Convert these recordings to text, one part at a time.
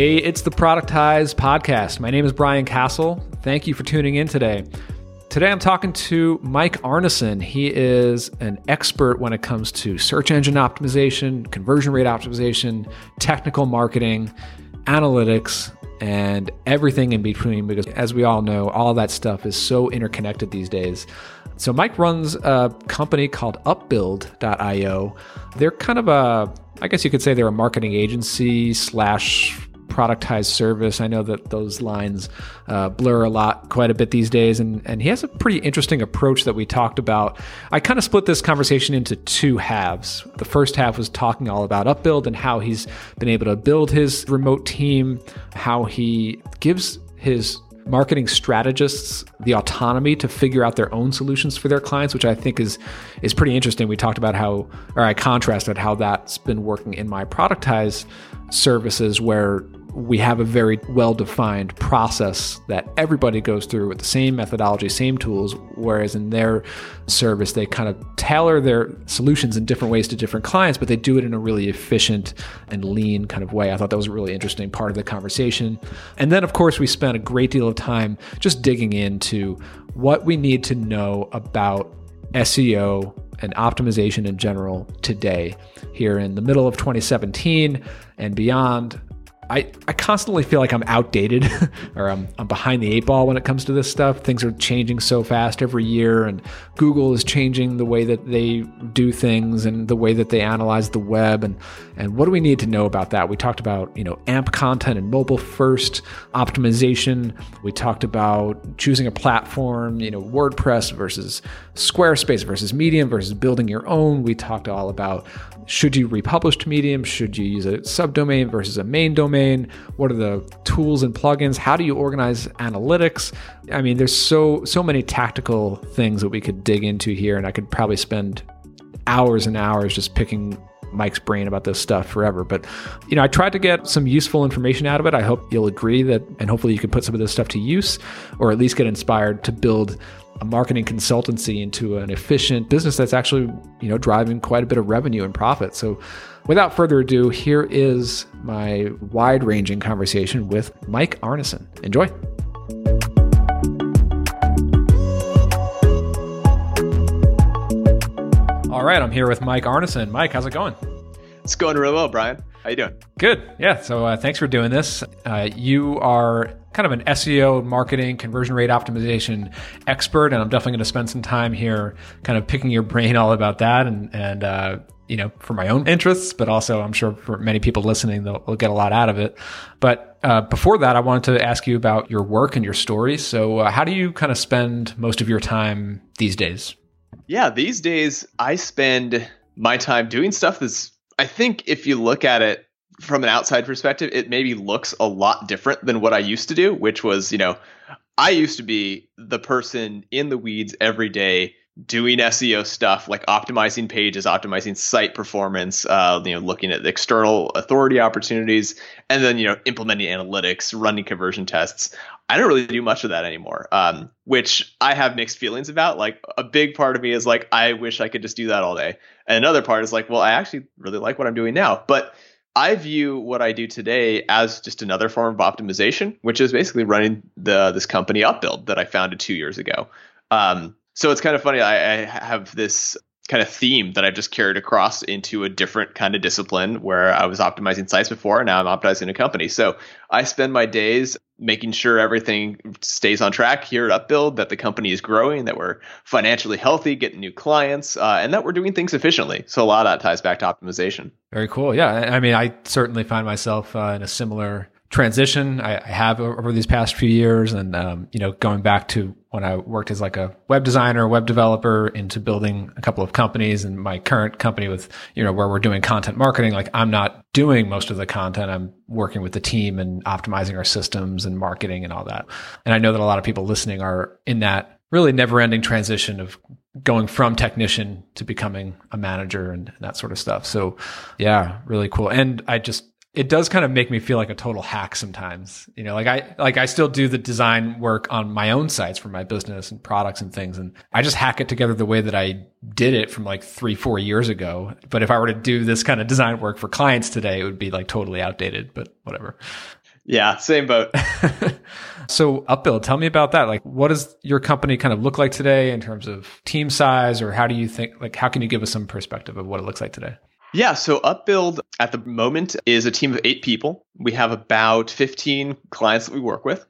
Hey, it's the Productize podcast. My name is Brian Casel. Thank you for tuning in today. Today I'm talking to Mike Arnesen. He is an expert when it comes to search engine optimization, conversion rate optimization, technical marketing, analytics, and everything in between because as we all know, all that stuff is so interconnected these days. So Mike runs a company called upbuild.io. They're kind of a I guess you could say they're a marketing agency slash productized service. I know that those lines uh, blur a lot, quite a bit these days. And, and he has a pretty interesting approach that we talked about. I kind of split this conversation into two halves. The first half was talking all about Upbuild and how he's been able to build his remote team, how he gives his marketing strategists the autonomy to figure out their own solutions for their clients, which I think is is pretty interesting. We talked about how, or I contrasted how that's been working in my productized services, where we have a very well defined process that everybody goes through with the same methodology, same tools. Whereas in their service, they kind of tailor their solutions in different ways to different clients, but they do it in a really efficient and lean kind of way. I thought that was a really interesting part of the conversation. And then, of course, we spent a great deal of time just digging into what we need to know about SEO and optimization in general today, here in the middle of 2017 and beyond. I, I constantly feel like I'm outdated or I'm, I'm behind the eight ball when it comes to this stuff. Things are changing so fast every year, and Google is changing the way that they do things and the way that they analyze the web. And, and what do we need to know about that? We talked about, you know, AMP content and mobile first optimization. We talked about choosing a platform, you know, WordPress versus Squarespace versus Medium versus building your own. We talked all about should you republish to Medium? Should you use a subdomain versus a main domain? What are the tools and plugins? How do you organize analytics? I mean, there's so so many tactical things that we could dig into here, and I could probably spend hours and hours just picking Mike's brain about this stuff forever. But, you know, I tried to get some useful information out of it. I hope you'll agree that, and hopefully you can put some of this stuff to use or at least get inspired to build a marketing consultancy into an efficient business that's actually, you know, driving quite a bit of revenue and profit. So, without further ado, here is my wide-ranging conversation with Mike Arnesen. Enjoy. All right, I'm here with Mike Arnesen. Mike, how's it going? It's going really well, Brian. How you doing? Good. Yeah. So uh, thanks for doing this. Uh, you are kind of an SEO, marketing, conversion rate optimization expert, and I'm definitely going to spend some time here, kind of picking your brain all about that, and and uh, you know for my own interests, but also I'm sure for many people listening, they'll, they'll get a lot out of it. But uh, before that, I wanted to ask you about your work and your story. So, uh, how do you kind of spend most of your time these days? Yeah, these days I spend my time doing stuff that's I think if you look at it from an outside perspective, it maybe looks a lot different than what I used to do, which was, you know, I used to be the person in the weeds every day doing SEO stuff like optimizing pages, optimizing site performance, uh, you know, looking at external authority opportunities, and then you know implementing analytics, running conversion tests. I don't really do much of that anymore, um, which I have mixed feelings about. Like a big part of me is like, I wish I could just do that all day, and another part is like, well, I actually really like what I'm doing now, but I view what I do today as just another form of optimization, which is basically running the this company Upbuild that I founded two years ago. Um, so it's kind of funny. I, I have this kind of theme that I've just carried across into a different kind of discipline where I was optimizing sites before now I'm optimizing a company. So I spend my days making sure everything stays on track here at Upbuild, that the company is growing, that we're financially healthy, getting new clients, uh, and that we're doing things efficiently. So a lot of that ties back to optimization. Very cool. Yeah. I mean, I certainly find myself uh, in a similar transition I, I have over these past few years and um, you know going back to when i worked as like a web designer web developer into building a couple of companies and my current company with you know where we're doing content marketing like i'm not doing most of the content. I'm working with the team and optimizing our systems and marketing and all that. And i know that a lot of people listening are in that really never ending transition of going from technician to becoming a manager and, and that sort of stuff. So yeah really cool. And i just it does kind of make me feel like a total hack sometimes. You know, like I like I still do the design work on my own sites for my business and products and things and I just hack it together the way that I did it from like 3 4 years ago. But if I were to do this kind of design work for clients today, it would be like totally outdated, but whatever. Yeah, same boat. so Upbuild, tell me about that. Like, what does your company kind of look like today in terms of team size, or how do you think? Like, how can you give us some perspective of what it looks like today? Yeah, so Upbuild at the moment is a team of eight people. We have about 15 clients that we work with,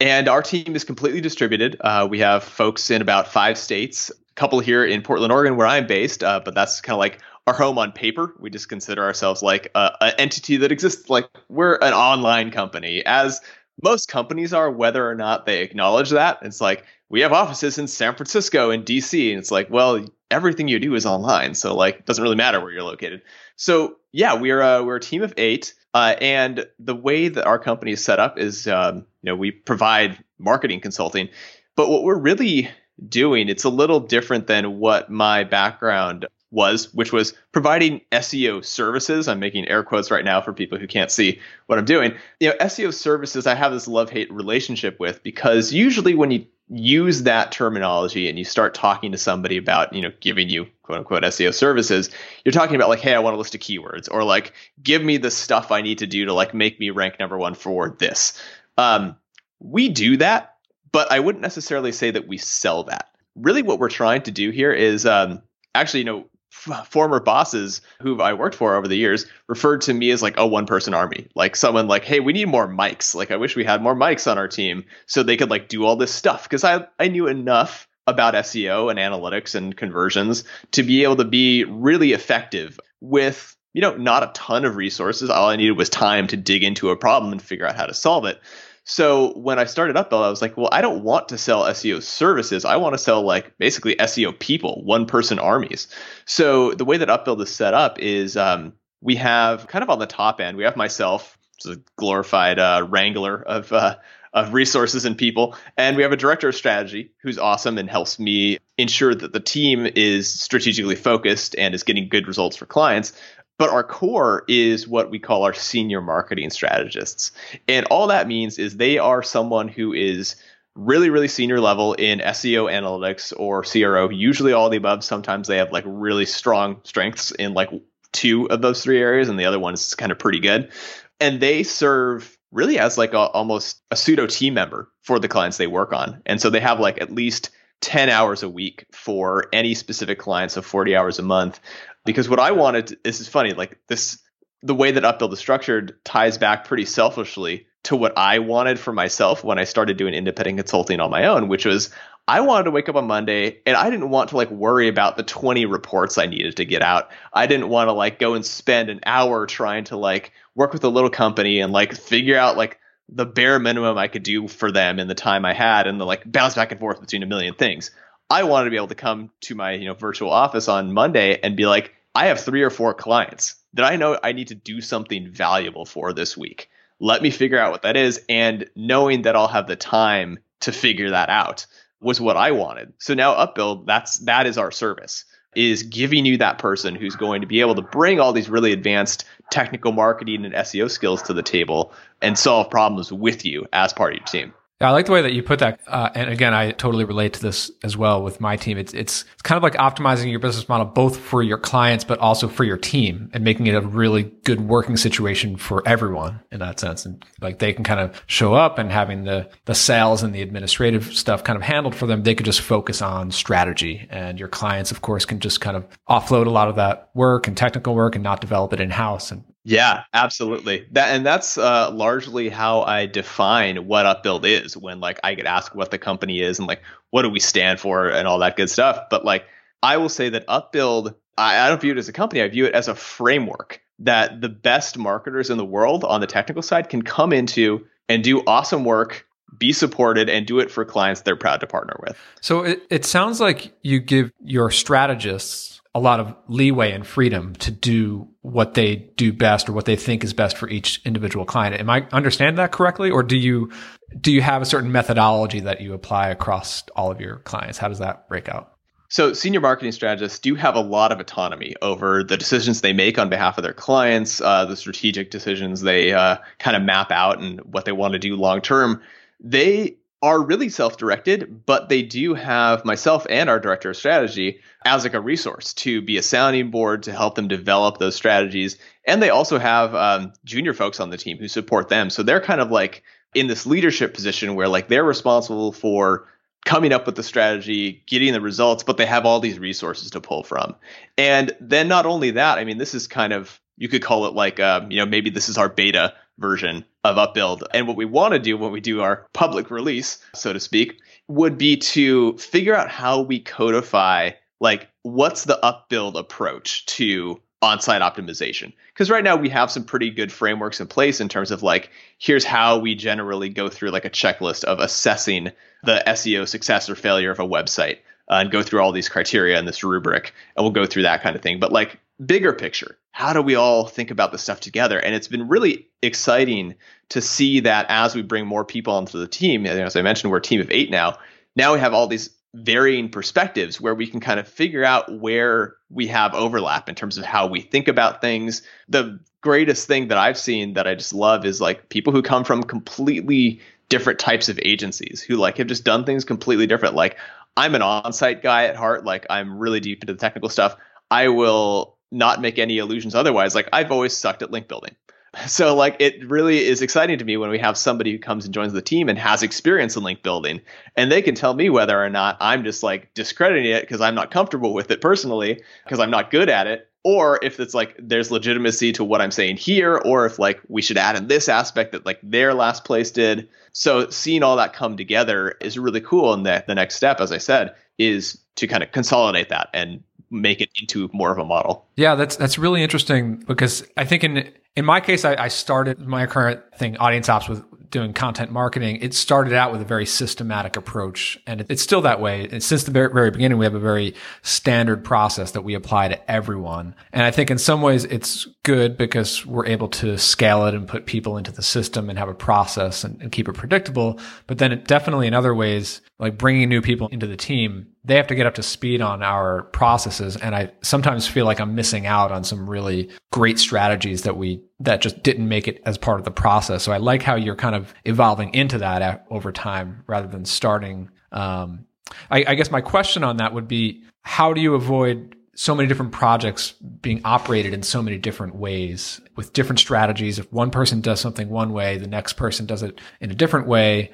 and our team is completely distributed. Uh, we have folks in about five states, a couple here in Portland, Oregon, where I'm based, uh, but that's kind of like our home on paper. We just consider ourselves like an entity that exists, like we're an online company, as most companies are, whether or not they acknowledge that. It's like we have offices in San Francisco and DC, and it's like, well, everything you do is online, so like it doesn't really matter where you're located. So yeah, we're a, we're a team of eight, uh, and the way that our company is set up is, um, you know, we provide marketing consulting, but what we're really doing, it's a little different than what my background was, which was providing SEO services. I'm making air quotes right now for people who can't see what I'm doing. You know, SEO services I have this love-hate relationship with because usually when you use that terminology and you start talking to somebody about, you know, giving you quote unquote SEO services, you're talking about like, hey, I want a list of keywords or like give me the stuff I need to do to like make me rank number one for this. Um, we do that, but I wouldn't necessarily say that we sell that. Really, what we're trying to do here is um, actually, you know, former bosses who I worked for over the years referred to me as like a one person army. Like someone like, hey, we need more Mikes. Like I wish we had more Mikes on our team so they could like do all this stuff because I I knew enough about SEO and analytics and conversions to be able to be really effective with you know not a ton of resources. All I needed was time to dig into a problem and figure out how to solve it. So when I started Upbuild, I was like, well, I don't want to sell SEO services. I want to sell like basically SEO people, one person armies. So the way that Upbuild is set up is um, we have kind of on the top end, we have myself, a glorified uh, wrangler of uh, of resources and people, and we have a director of strategy who's awesome and helps me ensure that the team is strategically focused and is getting good results for clients. But our core is what we call our senior marketing strategists. And all that means is they are someone who is really, really senior level in SEO analytics or CRO, usually all the above. Sometimes they have like really strong strengths in like two of those three areas, and the other one is kind of pretty good. And they serve really as like a, almost a pseudo team member for the clients they work on. And so they have like at least 10 hours a week for any specific client, so 40 hours a month because what I wanted this is funny like this the way that Upbuild is structured ties back pretty selfishly to what I wanted for myself when I started doing independent consulting on my own, which was I wanted to wake up on Monday and I didn't want to like worry about the 20 reports I needed to get out. I didn't want to like go and spend an hour trying to like work with a little company and like figure out like the bare minimum I could do for them in the time I had and the like bounce back and forth between a million things. I wanted to be able to come to my, you know, virtual office on Monday and be like, I have three or four clients that I know I need to do something valuable for this week. Let me figure out what that is. And knowing that I'll have the time to figure that out was what I wanted. So now Upbuild, that's that is our service is giving you that person who's going to be able to bring all these really advanced technical marketing and SEO skills to the table and solve problems with you as part of your team. Yeah, I like the way that you put that. Uh, and again, I totally relate to this as well with my team. It's, it's kind of like optimizing your business model, both for your clients, but also for your team and making it a really good working situation for everyone in that sense. And like they can kind of show up and having the, the sales and the administrative stuff kind of handled for them. They could just focus on strategy and your clients, of course, can just kind of offload a lot of that work and technical work and not develop it in house and yeah, absolutely. That and that's uh, largely how I define what Upbuild is. When like I get asked what the company is and like what do we stand for and all that good stuff. But like I will say that Upbuild, I, I don't view it as a company. I view it as a framework that the best marketers in the world on the technical side can come into and do awesome work be supported and do it for clients they're proud to partner with. So it, it sounds like you give your strategists a lot of leeway and freedom to do what they do best or what they think is best for each individual client. Am I understand that correctly? Or do you, do you have a certain methodology that you apply across all of your clients? How does that break out? So, senior marketing strategists do have a lot of autonomy over the decisions they make on behalf of their clients, uh, the strategic decisions they uh, kind of map out, and what they want to do long term. They are really self-directed, but they do have myself and our director of strategy as like a resource to be a sounding board to help them develop those strategies. And they also have um, junior folks on the team who support them. So they're kind of like in this leadership position where like they're responsible for coming up with the strategy, getting the results, but they have all these resources to pull from. And then not only that, I mean, this is kind of you could call it like um, you know maybe this is our beta version of upbuild and what we want to do when we do our public release so to speak would be to figure out how we codify like what's the upbuild approach to on-site optimization? Because right now we have some pretty good frameworks in place in terms of like here's how we generally go through like a checklist of assessing the SEO success or failure of a website uh, and go through all these criteria in this rubric and we'll go through that kind of thing. But like bigger picture how do we all think about this stuff together? And it's been really exciting to see that as we bring more people onto the team. As i mentioned we're a team of eight now. Now we have all these varying perspectives where we can kind of figure out where we have overlap in terms of how we think about things. The greatest thing that I've seen that I just love is like people who come from completely different types of agencies who like have just done things completely different. Like I'm an on-site guy at heart, like I'm really deep into the technical stuff. I will not make any illusions otherwise. Like I've always sucked at link building. So like it really is exciting to me when we have somebody who comes and joins the team and has experience in link building and they can tell me whether or not I'm just like discrediting it because I'm not comfortable with it personally because I'm not good at it or if it's like there's legitimacy to what I'm saying here or if like we should add in this aspect that like their last place did. So seeing all that come together is really cool and the, the next step as I said is to kind of consolidate that and make it into more of a model. Yeah, that's that's really interesting because I think in in my case, I, I started my current thing, Audience Ops, with doing content marketing. It started out with a very systematic approach, and it, it's still that way. And since the very, very beginning, we have a very standard process that we apply to everyone. And I think in some ways, it's good because we're able to scale it and put people into the system and have a process and, and keep it predictable. But then it definitely in other ways, like bringing new people into the team, they have to get up to speed on our processes. And I sometimes feel like I'm missing out on some really great strategies that we, that just didn't make it as part of the process. So I like how you're kind of evolving into that over time rather than starting. Um, I, I guess my question on that would be, how do you avoid so many different projects being operated in so many different ways with different strategies. If one person does something one way, the next person does it in a different way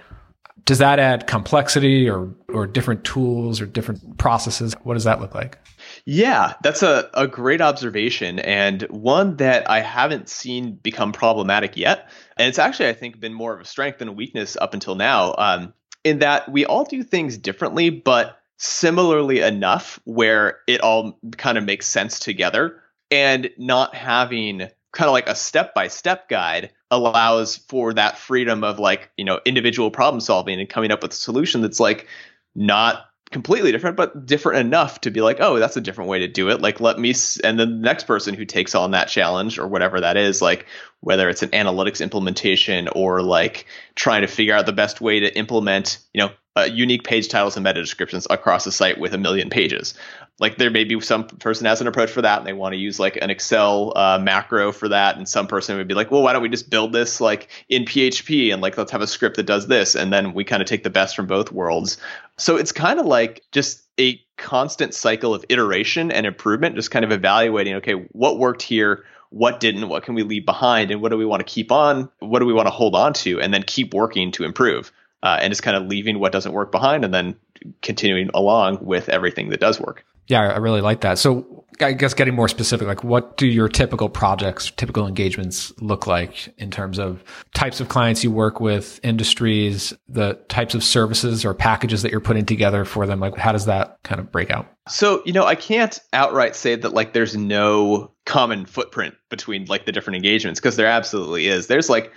does that add complexity or or different tools or different processes? What does that look like? Yeah, that's a, a great observation and one that I haven't seen become problematic yet. And it's actually, I think, been more of a strength than a weakness up until now, um, in that we all do things differently, but similarly enough where it all kind of makes sense together and not having kind of like a step by step guide allows for that freedom of like you know individual problem solving and coming up with a solution that's like not completely different but different enough to be like oh that's a different way to do it. Like let me and the next person who takes on that challenge or whatever that is like whether it's an analytics implementation or like trying to figure out the best way to implement you know uh, unique page titles and meta descriptions across a site with a million pages. Like there may be some person has an approach for that and they want to use like an excel uh, macro for that and some person would be like well why don't we just build this like in php and like let's have a script that does this and then we kind of take the best from both worlds. So it's kind of like just a constant cycle of iteration and improvement just kind of evaluating okay what worked here what didn't what can we leave behind and what do we want to keep on what do we want to hold on to and then keep working to improve uh, and just kind of leaving what doesn't work behind and then continuing along with everything that does work yeah, I really like that. So I guess getting more specific, like what do your typical projects, typical engagements look like in terms of types of clients you work with, industries, the types of services or packages that you're putting together for them? Like how does that kind of break out? So, you know, I can't outright say that like there's no common footprint between like the different engagements because there absolutely is. There's like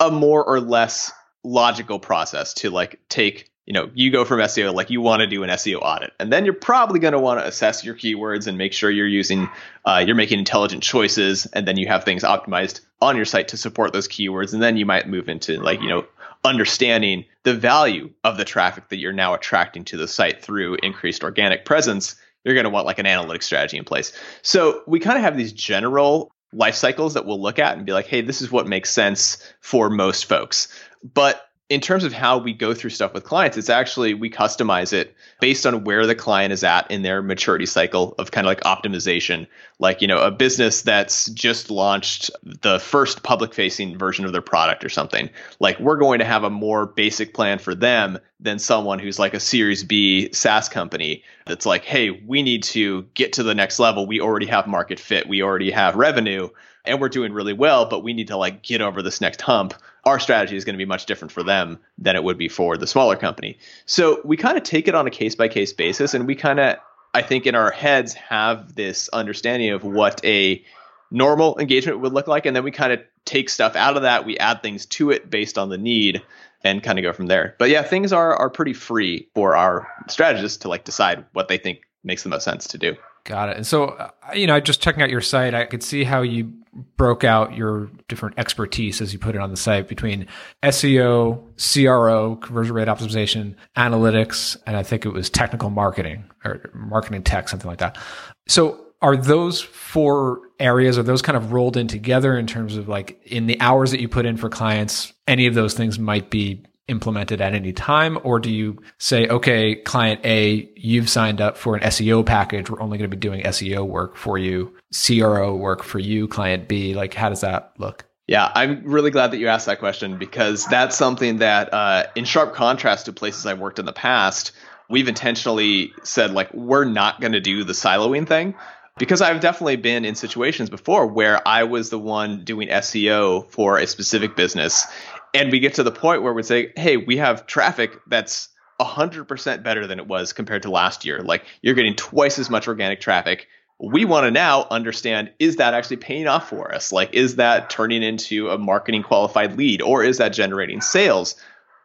a more or less logical process to like take you know, you go from SEO, like you want to do an SEO audit, and then you're probably going to want to assess your keywords and make sure you're using, uh, you're making intelligent choices, and then you have things optimized on your site to support those keywords, and then you might move into like, you know, understanding the value of the traffic that you're now attracting to the site through increased organic presence. You're going to want like an analytic strategy in place. So we kind of have these general life cycles that we'll look at and be like, hey, this is what makes sense for most folks. But in terms of how we go through stuff with clients, it's actually we customize it based on where the client is at in their maturity cycle of kind of like optimization. Like, you know, a business that's just launched the first public facing version of their product or something. Like, we're going to have a more basic plan for them than someone who's like a Series B SaaS company that's like, hey, we need to get to the next level. We already have market fit, we already have revenue and we're doing really well, but we need to like get over this next hump. Our strategy is going to be much different for them than it would be for the smaller company. So we kind of take it on a case by case basis, and we kind of, I think, in our heads have this understanding of what a normal engagement would look like, and then we kind of take stuff out of that, we add things to it based on the need, and kind of go from there. But yeah, things are are pretty free for our strategists to like decide what they think makes the most sense to do. Got it. And so, uh, you know, just checking out your site, I could see how you broke out your different expertise, as you put it on the site, between SEO, CRO, conversion rate optimization, analytics, and I think it was technical marketing or marketing tech, something like that. So, are those four areas are those kind of rolled in together in terms of like in the hours that you put in for clients any of those things might be implemented at any time? Or do you say, okay, client A, you've signed up for an SEO package. We're only going to be doing SEO work for you, CRO work for you, client B. Like, how does that look? Yeah, I'm really glad that you asked that question because that's something that, uh, in sharp contrast to places I've worked in the past, we've intentionally said, like, we're not going to do the siloing thing because I've definitely been in situations before where I was the one doing SEO for a specific business and we get to the point where we say, hey, we have traffic that's 100% better than it was compared to last year. Like you're getting twice as much organic traffic. We want to now understand is that actually paying off for us? Like, is that turning into a marketing qualified lead or is that generating sales?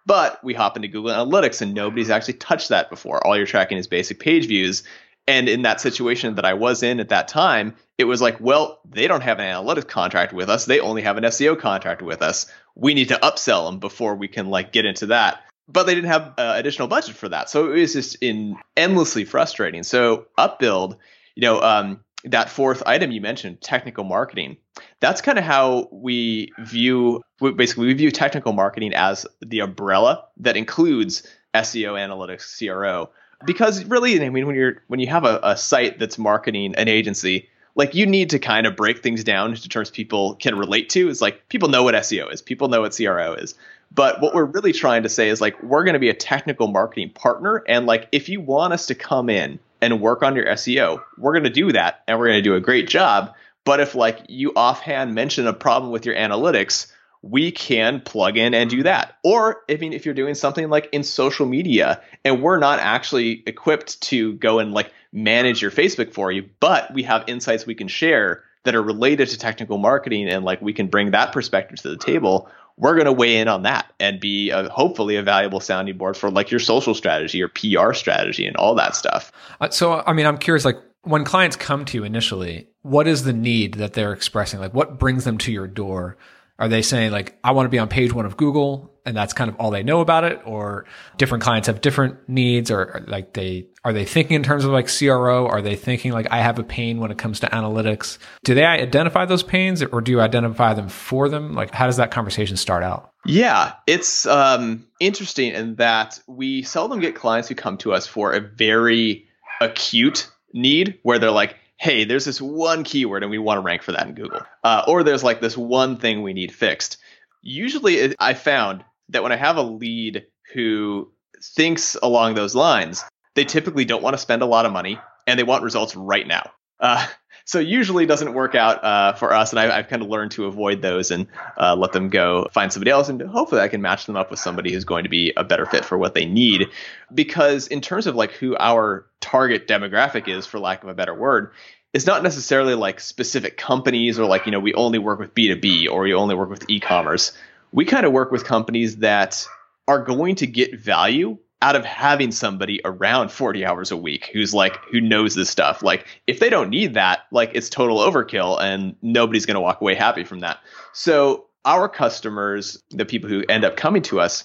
But we hop into Google Analytics and nobody's actually touched that before. All you're tracking is basic page views. And in that situation that I was in at that time, it was like, well, they don't have an analytics contract with us. They only have an SEO contract with us. We need to upsell them before we can like get into that. But they didn't have uh, additional budget for that. So it was just in endlessly frustrating. So Upbuild, you know, um, that fourth item you mentioned, technical marketing, that's kind of how we view basically we view technical marketing as the umbrella that includes SEO, analytics, CRO because really i mean when you're when you have a, a site that's marketing an agency like you need to kind of break things down into terms people can relate to. Is like people know what seo is. People know what cro is. But what we're really trying to say is like we're going to be a technical marketing partner. And like if you want us to come in and work on your seo we're going to do that and we're going to do a great job. But if like you offhand mention a problem with your analytics we can plug in and do that. Or I mean, if you're doing something like in social media and we're not actually equipped to go and like manage your Facebook for you, but we have insights we can share that are related to technical marketing and like we can bring that perspective to the table, we're going to weigh in on that and be a, hopefully a valuable sounding board for like your social strategy or PR strategy and all that stuff. Uh, so, I mean, I'm curious, like when clients come to you initially, what is the need that they're expressing? Like what brings them to your door? Are they saying like, I want to be on page one of Google and that's kind of all they know about it? Or different clients have different needs or like they, are they thinking in terms of like CRO? Are they thinking like I have a pain when it comes to analytics? Do they identify those pains or do you identify them for them? Like how does that conversation start out? Yeah, it's um, interesting in that we seldom get clients who come to us for a very acute need where they're like, hey, there's this one keyword and we want to rank for that in Google. Uh, or there's like this one thing we need fixed. Usually, it, I found that when I have a lead who thinks along those lines, they typically don't want to spend a lot of money and they want results right now. Uh, so usually doesn't work out uh, for us, and I, have kind of learned to avoid those and uh, let them go find somebody else, and hopefully I can match them up with somebody who's going to be a better fit for what they need. Because in terms of like who our target demographic is, for lack of a better word, it's not necessarily like specific companies or like you know we only work with B2B or we only work with e-commerce. We kind of work with companies that are going to get value out of having somebody around 40 hours a week who's like who knows this stuff. Like if they don't need that like it's total overkill and nobody's going to walk away happy from that. So our customers the people who end up coming to us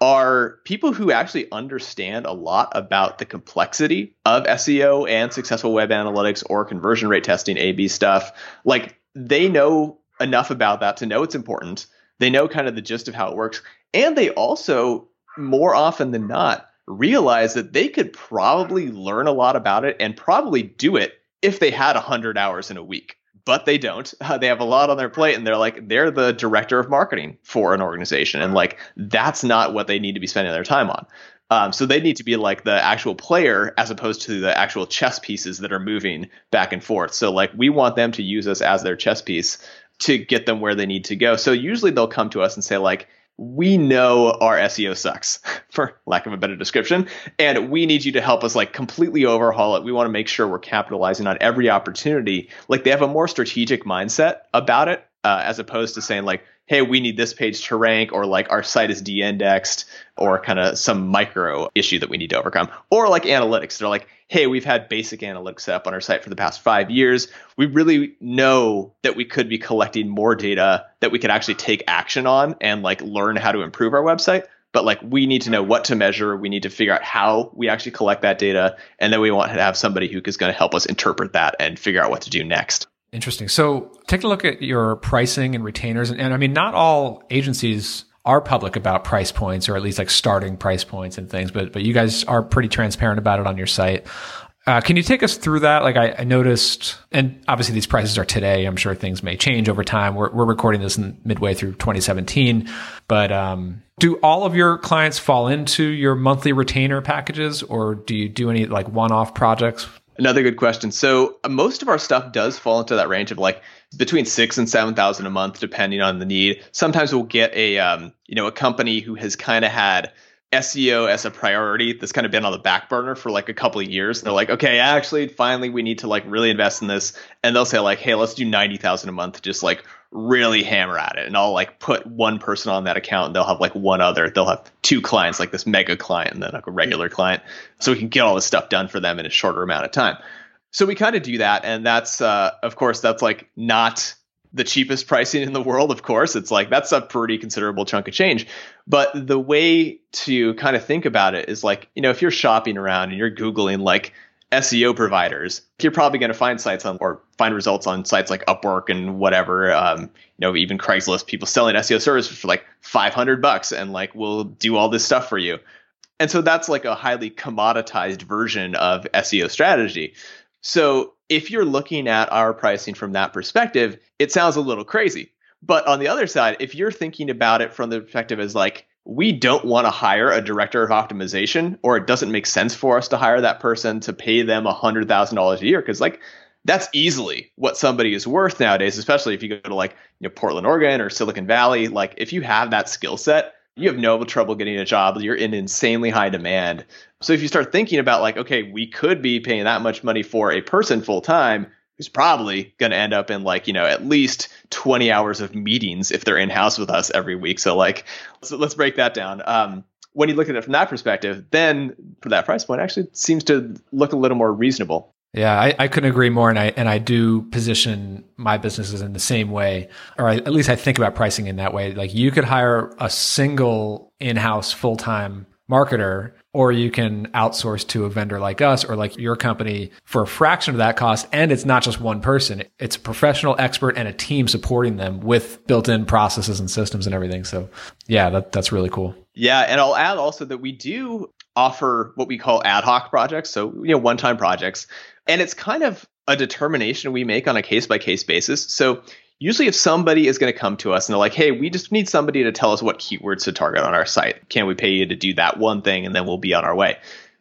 are people who actually understand a lot about the complexity of SEO and successful web analytics or conversion rate testing A/B stuff. Like they know enough about that to know it's important. They know kind of the gist of how it works. And they also, more often than not, realize that they could probably learn a lot about it and probably do it if they had 100 hours in a week. But they don't. Uh, they have a lot on their plate, and they're like, they're the director of marketing for an organization. And like, that's not what they need to be spending their time on. Um, so they need to be like the actual player as opposed to the actual chess pieces that are moving back and forth. So like we want them to use us as their chess piece to get them where they need to go. So usually they'll come to us and say like, we know our SEO sucks, for lack of a better description, and we need you to help us like completely overhaul it. We want to make sure we're capitalizing on every opportunity. Like they have a more strategic mindset about it, uh, as opposed to saying like, hey, we need this page to rank, or like our site is de-indexed, or kind of some micro issue that we need to overcome, or like analytics. They're like, hey, we've had basic analytics set up on our site for the past five years. We really know that we could be collecting more data that we could actually take action on and like learn how to improve our website. But like we need to know what to measure. We need to figure out how we actually collect that data. And then we want to have somebody who is going to help us interpret that and figure out what to do next. Interesting. So take a look at your pricing and retainers. And, and I mean, not all agencies are public about price points or at least like starting price points and things, but but you guys are pretty transparent about it on your site. Uh, can you take us through that? Like I, I, noticed, and obviously these prices are today. I'm sure things may change over time. We're, we're recording this in midway through 2017, but um, do all of your clients fall into your monthly retainer packages, or do you do any like one-off projects? Another good question. So uh, most of our stuff does fall into that range of like between six and seven thousand a month, depending on the need. Sometimes we'll get a um, you know a company who has kind of had SEO as a priority that's kind of been on the back burner for like a couple of years. They're like, okay, actually, finally, we need to like really invest in this, and they'll say like, hey, let's do ninety thousand a month, just like really hammer at it, and I'll like put one person on that account, and they'll have like one other, they'll have two clients, like this mega client and then like a regular client, so we can get all this stuff done for them in a shorter amount of time. So we kind of do that, and that's uh, of course that's like not the cheapest pricing in the world, of course. It's like that's a pretty considerable chunk of change. But the way to kind of think about it is like, you know, if you're shopping around and you're Googling like SEO providers, you're probably going to find sites on or find results on sites like Upwork and whatever, um, you know, even Craigslist, people selling SEO services for like 500 bucks and like, we'll do all this stuff for you. And so that's like a highly commoditized version of SEO strategy. So if you're looking at our pricing from that perspective, it sounds a little crazy. But on the other side, if you're thinking about it from the perspective as like, we don't want to hire a director of optimization, or it doesn't make sense for us to hire that person to pay them $100,000 a year, because like that's easily what somebody is worth nowadays, especially if you go to like you know, Portland, Oregon or Silicon Valley. Like if you have that skill set, you have no trouble getting a job. You're in insanely high demand. So if you start thinking about like, okay, we could be paying that much money for a person full time who's probably going to end up in like, you know, at least 20 hours of meetings if they're in house with us every week. So like, so let's break that down. Um, when you look at it from that perspective, then for that price point actually seems to look a little more reasonable. Yeah, I, I couldn't agree more. And I, and I do position my businesses in the same way, or I, at least I think about pricing in that way. Like you could hire a single in-house full-time marketer, or you can outsource to a vendor like us or like your company for a fraction of that cost. And it's not just one person. It's a professional expert and a team supporting them with built-in processes and systems and everything. So yeah, that, that's really cool. Yeah. And I'll add also that we do offer what we call ad hoc projects. So, you know, one-time projects and it's kind of a determination we make on a case by case basis. So usually if somebody is going to come to us and they're like, hey, we just need somebody to tell us what keywords to target on our site. Can we pay you to do that one thing and then we'll be on our way?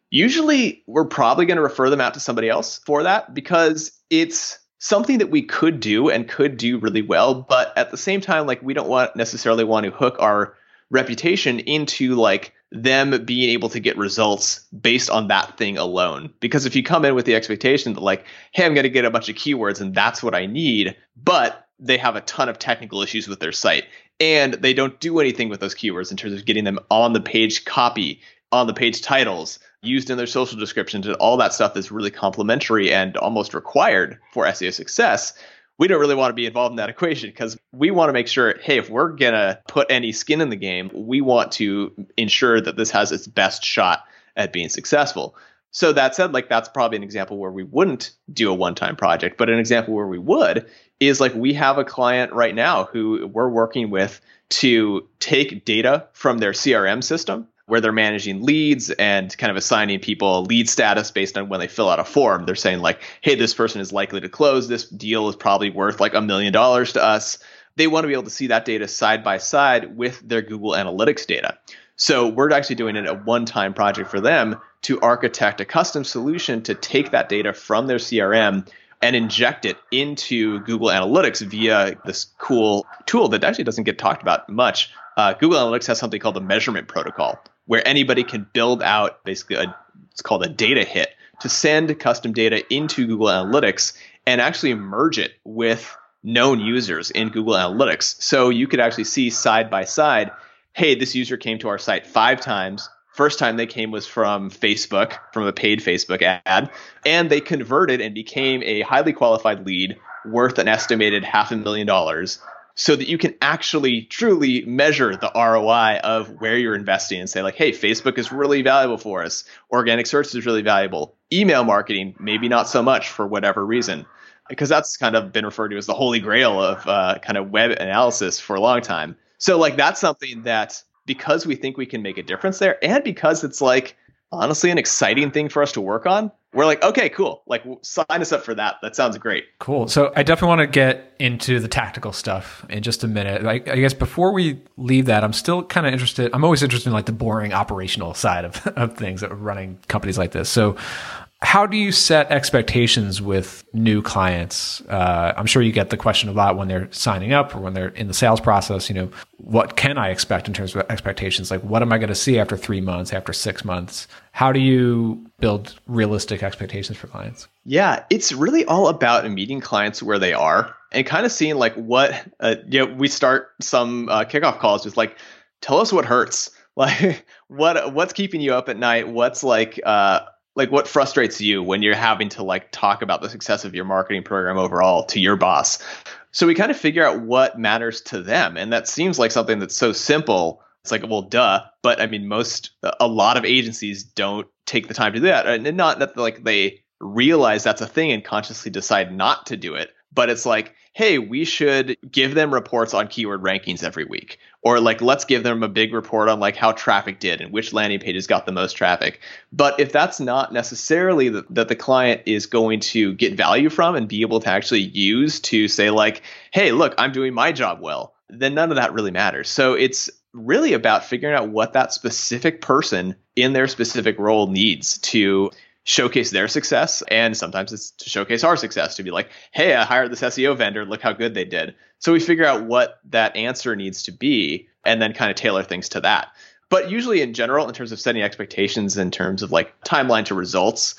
Usually we're probably going to refer them out to somebody else for that because it's something that we could do and could do really well. But at the same time, like we don't want necessarily want to hook our reputation into like them being able to get results based on that thing alone. Because if you come in with the expectation that, like, hey, I'm going to get a bunch of keywords and that's what I need, but they have a ton of technical issues with their site and they don't do anything with those keywords in terms of getting them on the page copy, on the page titles, used in their social descriptions, and all that stuff is really complementary and almost required for SEO success. We don't really want to be involved in that equation because we want to make sure hey if we're going to put any skin in the game we want to ensure that this has its best shot at being successful. So that said, like that's probably an example where we wouldn't do a one-time project, but an example where we would is like we have a client right now who we're working with to take data from their CRM system where they're managing leads and kind of assigning people lead status based on when they fill out a form. They're saying like, "Hey, this person is likely to close. This deal is probably worth like a million dollars to us." They want to be able to see that data side by side with their Google Analytics data. So we're actually doing it a one-time project for them to architect a custom solution to take that data from their CRM and inject it into Google Analytics via this cool tool that actually doesn't get talked about much. Uh, Google Analytics has something called the measurement protocol, where anybody can build out basically a, it's called a data hit to send custom data into Google Analytics and actually merge it with known users in Google Analytics. So you could actually see side by side, hey, this user came to our site five times First time they came was from Facebook, from a paid Facebook ad, and they converted and became a highly qualified lead worth an estimated half a million dollars so that you can actually truly measure the ROI of where you're investing and say like, hey, Facebook is really valuable for us. Organic search is really valuable. Email marketing, maybe not so much for whatever reason, because that's kind of been referred to as the holy grail of uh, kind of web analysis for a long time. So like that's something that because we think we can make a difference there and because it's like honestly an exciting thing for us to work on we're like okay cool. Like sign us up for that. That sounds great. Cool. So i definitely want to get into the tactical stuff in just a minute. I guess before we leave that i'm still kind of interested i'm always interested in like the boring operational side of, of things of running companies like this. So how do you set expectations with new clients? Uh, I'm sure you get the question a lot when they're signing up or when they're in the sales process. You know, what can I expect in terms of expectations? Like, what am I going to see after three months, after six months? How do you build realistic expectations for clients? Yeah, it's really all about meeting clients where they are and kind of seeing like what, uh, you know, we start some uh, kickoff calls with like, tell us what hurts. Like, what what's keeping you up at night? What's like, uh, like what frustrates you when you're having to like talk about the success of your marketing program overall to your boss so we kind of figure out what matters to them and that seems like something that's so simple it's like well duh but i mean most a lot of agencies don't take the time to do that and not that like they realize that's a thing and consciously decide not to do it but it's like hey, we should give them reports on keyword rankings every week. Or like, let's give them a big report on like how traffic did and which landing pages got the most traffic. But if that's not necessarily the, that the client is going to get value from and be able to actually use to say like, hey, look, I'm doing my job well, then none of that really matters. So it's really about figuring out what that specific person in their specific role needs to showcase their success and sometimes it's to showcase our success to be like hey i hired this seo vendor look how good they did. So we figure out what that answer needs to be and then kind of tailor things to that. But usually in general in terms of setting expectations in terms of like timeline to results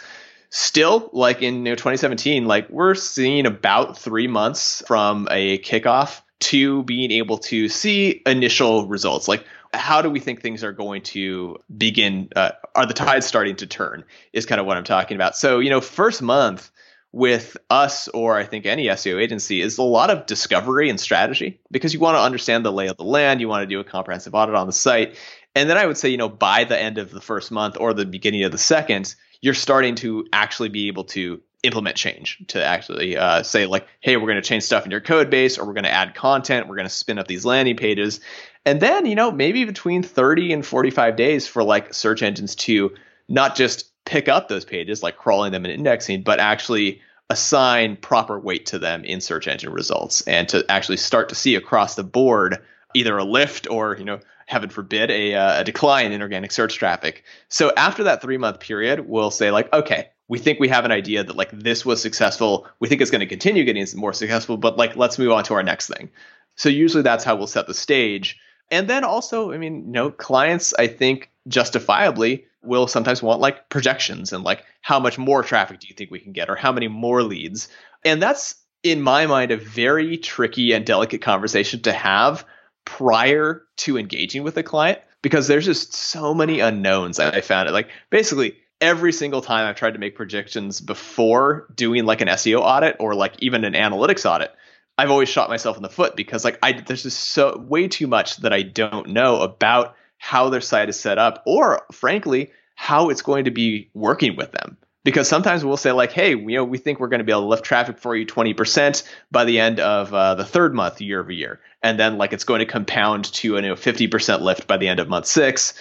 still like in you know, 2017 like we're seeing about three months from a kickoff to being able to see initial results. Like how do we think things are going to begin? Uh, are the tides starting to turn? Is kind of what I'm talking about. So, you know, first month with us or I think any SEO agency is a lot of discovery and strategy because you want to understand the lay of the land. You want to do a comprehensive audit on the site. And then I would say, you know, by the end of the first month or the beginning of the second, you're starting to actually be able to implement change to actually uh, say like hey we're going to change stuff in your code base or we're going to add content we're going to spin up these landing pages and then, you know, maybe between 30 and 45 days for like search engines to not just pick up those pages, like crawling them and indexing, but actually assign proper weight to them in search engine results and to actually start to see across the board either a lift or, you know, heaven forbid, a, uh, a decline in organic search traffic. So after that three month period, we'll say, like, okay, we think we have an idea that like this was successful. We think it's going to continue getting more successful, but like let's move on to our next thing. So usually that's how we'll set the stage and then also, I mean, you know, clients, I think justifiably will sometimes want like projections and like how much more traffic do you think we can get or how many more leads. And that's in my mind a very tricky and delicate conversation to have prior to engaging with a client because there's just so many unknowns I found it like basically every single time I've tried to make projections before doing like an SEO audit or like even an analytics audit I've always shot myself in the foot because like I there's just so way too much that I don't know about how their site is set up or frankly how it's going to be working with them. Because sometimes we'll say like hey you know we think we're going to be able to lift traffic for you 20% by the end of uh, the third month year over year. And then like it's going to compound to a you know, 50% lift by the end of month six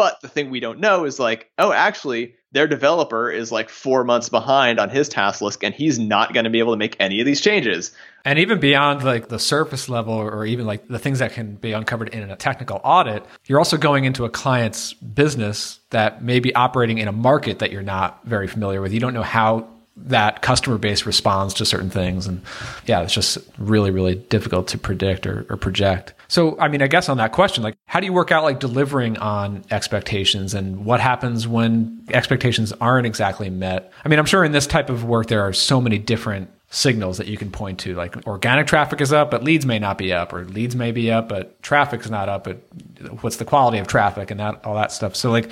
but the thing we don't know is like oh actually their developer is like four months behind on his task list and he's not going to be able to make any of these changes. And even beyond like the surface level or even like the things that can be uncovered in a technical audit you're also going into a client's business that may be operating in a market that you're not very familiar with. You don't know how that customer base responds to certain things. And yeah, it's just really, really difficult to predict or, or, project. So, I mean, I guess on that question, like, how do you work out like delivering on expectations and what happens when expectations aren't exactly met? I mean, I'm sure in this type of work, there are so many different signals that you can point to like organic traffic is up but leads may not be up or leads may be up but traffic's not up but what's the quality of traffic and that all that stuff so like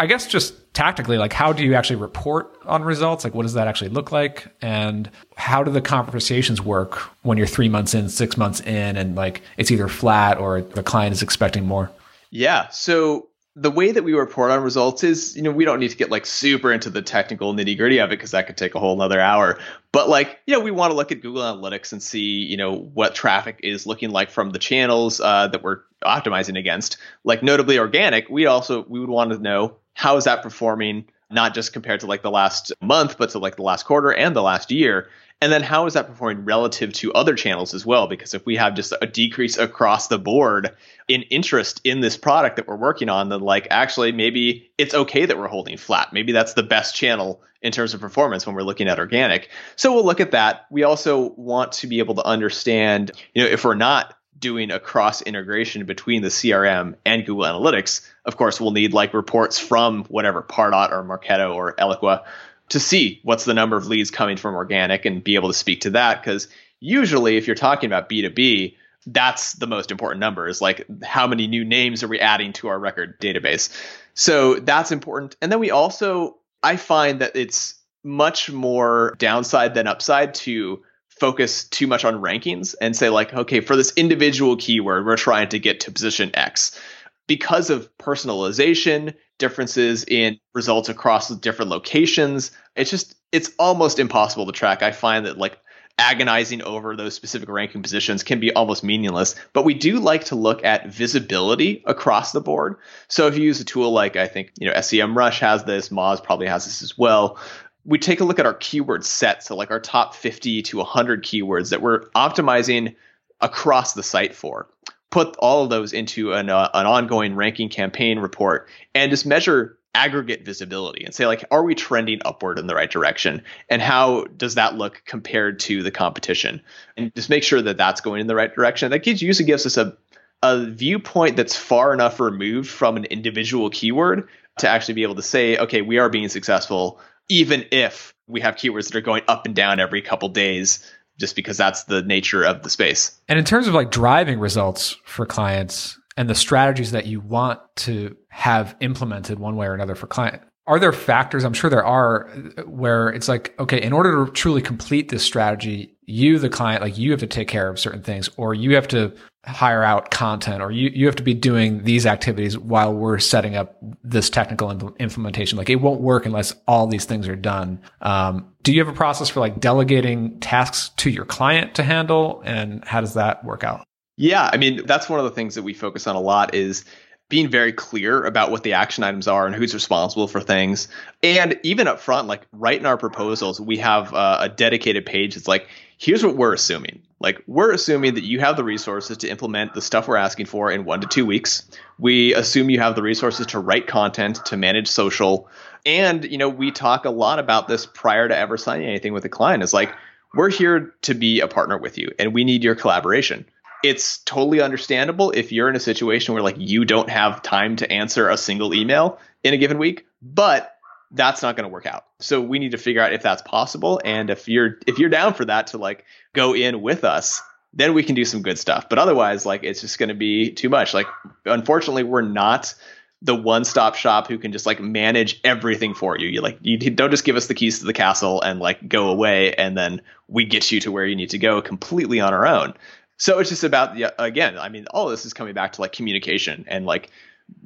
I guess just tactically, like how do you actually report on results? Like what does that actually look like? And how do the conversations work when you're three months in, six months in, and like it's either flat or the client is expecting more? Yeah. So the way that we report on results is, you know, we don't need to get like super into the technical nitty gritty of it because that could take a whole another hour. But like, you know, we want to look at Google Analytics and see, you know, what traffic is looking like from the channels uh, that we're optimizing against. Like notably organic, we also we would want to know how is that performing not just compared to like the last month but to like the last quarter and the last year? And then how is that performing relative to other channels as well? Because if we have just a decrease across the board in interest in this product that we're working on then like actually maybe it's okay that we're holding flat. Maybe that's the best channel in terms of performance when we're looking at organic. So we'll look at that. We also want to be able to understand you know if we're not doing a cross integration between the CRM and Google Analytics, of course, we'll need like reports from whatever Pardot or Marketo or Eloqua to see what's the number of leads coming from organic and be able to speak to that. Because usually, if you're talking about B2B, that's the most important number is like how many new names are we adding to our record database. So that's important. And then we also, I find that it's much more downside than upside to focus too much on rankings and say like okay for this individual keyword we're trying to get to position x. Because of personalization differences in results across different locations it's just it's almost impossible to track. I find that like agonizing over those specific ranking positions can be almost meaningless but we do like to look at visibility across the board. So if you use a tool like i think you know semrush has this moz probably has this as well we take a look at our keyword set, so like our top 50 to 100 keywords that we're optimizing across the site for. Put all of those into an, uh, an ongoing ranking campaign report and just measure aggregate visibility and say like are we trending upward in the right direction? And how does that look compared to the competition? And just make sure that that's going in the right direction. That gives usually gives us a a viewpoint that's far enough removed from an individual keyword to actually be able to say okay we are being successful even if we have keywords that are going up and down every couple days just because that's the nature of the space. And in terms of like driving results for clients and the strategies that you want to have implemented one way or another for client, are there factors i'm sure there are where it's like okay in order to truly complete this strategy you the client like you have to take care of certain things or you have to hire out content or you, you have to be doing these activities while we're setting up this technical impl- implementation like it won't work unless all these things are done um, do you have a process for like delegating tasks to your client to handle and how does that work out yeah i mean that's one of the things that we focus on a lot is being very clear about what the action items are and who's responsible for things. And even up front, like right in our proposals, we have uh, a dedicated page. It's like, here's what we're assuming. Like, we're assuming that you have the resources to implement the stuff we're asking for in one to two weeks. We assume you have the resources to write content, to manage social. And, you know, we talk a lot about this prior to ever signing anything with a client. Is like, we're here to be a partner with you and we need your collaboration it's totally understandable if you're in a situation where like you don't have time to answer a single email in a given week, but that's not going to work out. So we need to figure out if that's possible and if you're if you're down for that to like go in with us, then we can do some good stuff. But otherwise like it's just going to be too much. Like unfortunately we're not the one-stop shop who can just like manage everything for you. You like you don't just give us the keys to the castle and like go away and then we get you to where you need to go completely on our own. So it's just about yeah, again, I mean, all this is coming back to like communication and like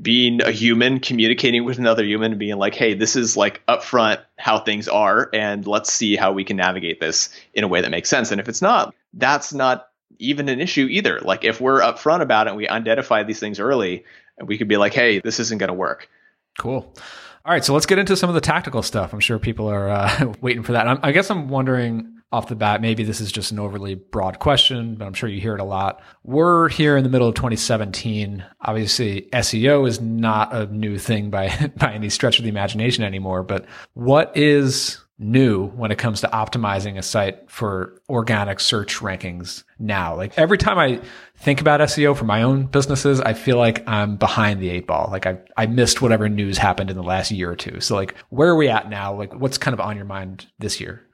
being a human, communicating with another human, and being like, hey, this is like upfront how things are, and let's see how we can navigate this in a way that makes sense. And if it's not, that's not even an issue either. Like if we're upfront about it and we identify these things early, and we could be like, hey, this isn't going to work. Cool. All right, so let's get into some of the tactical stuff. I'm sure people are uh, waiting for that. I guess I'm wondering off the bat, maybe this is just an overly broad question, but I'm sure you hear it a lot. We're here in the middle of 2017. Obviously, SEO is not a new thing by by any stretch of the imagination anymore. But what is new when it comes to optimizing a site for organic search rankings now. Like every time I think about SEO for my own businesses, I feel like I'm behind the eight ball. Like I, I missed whatever news happened in the last year or two. So like, where are we at now? Like what's kind of on your mind this year?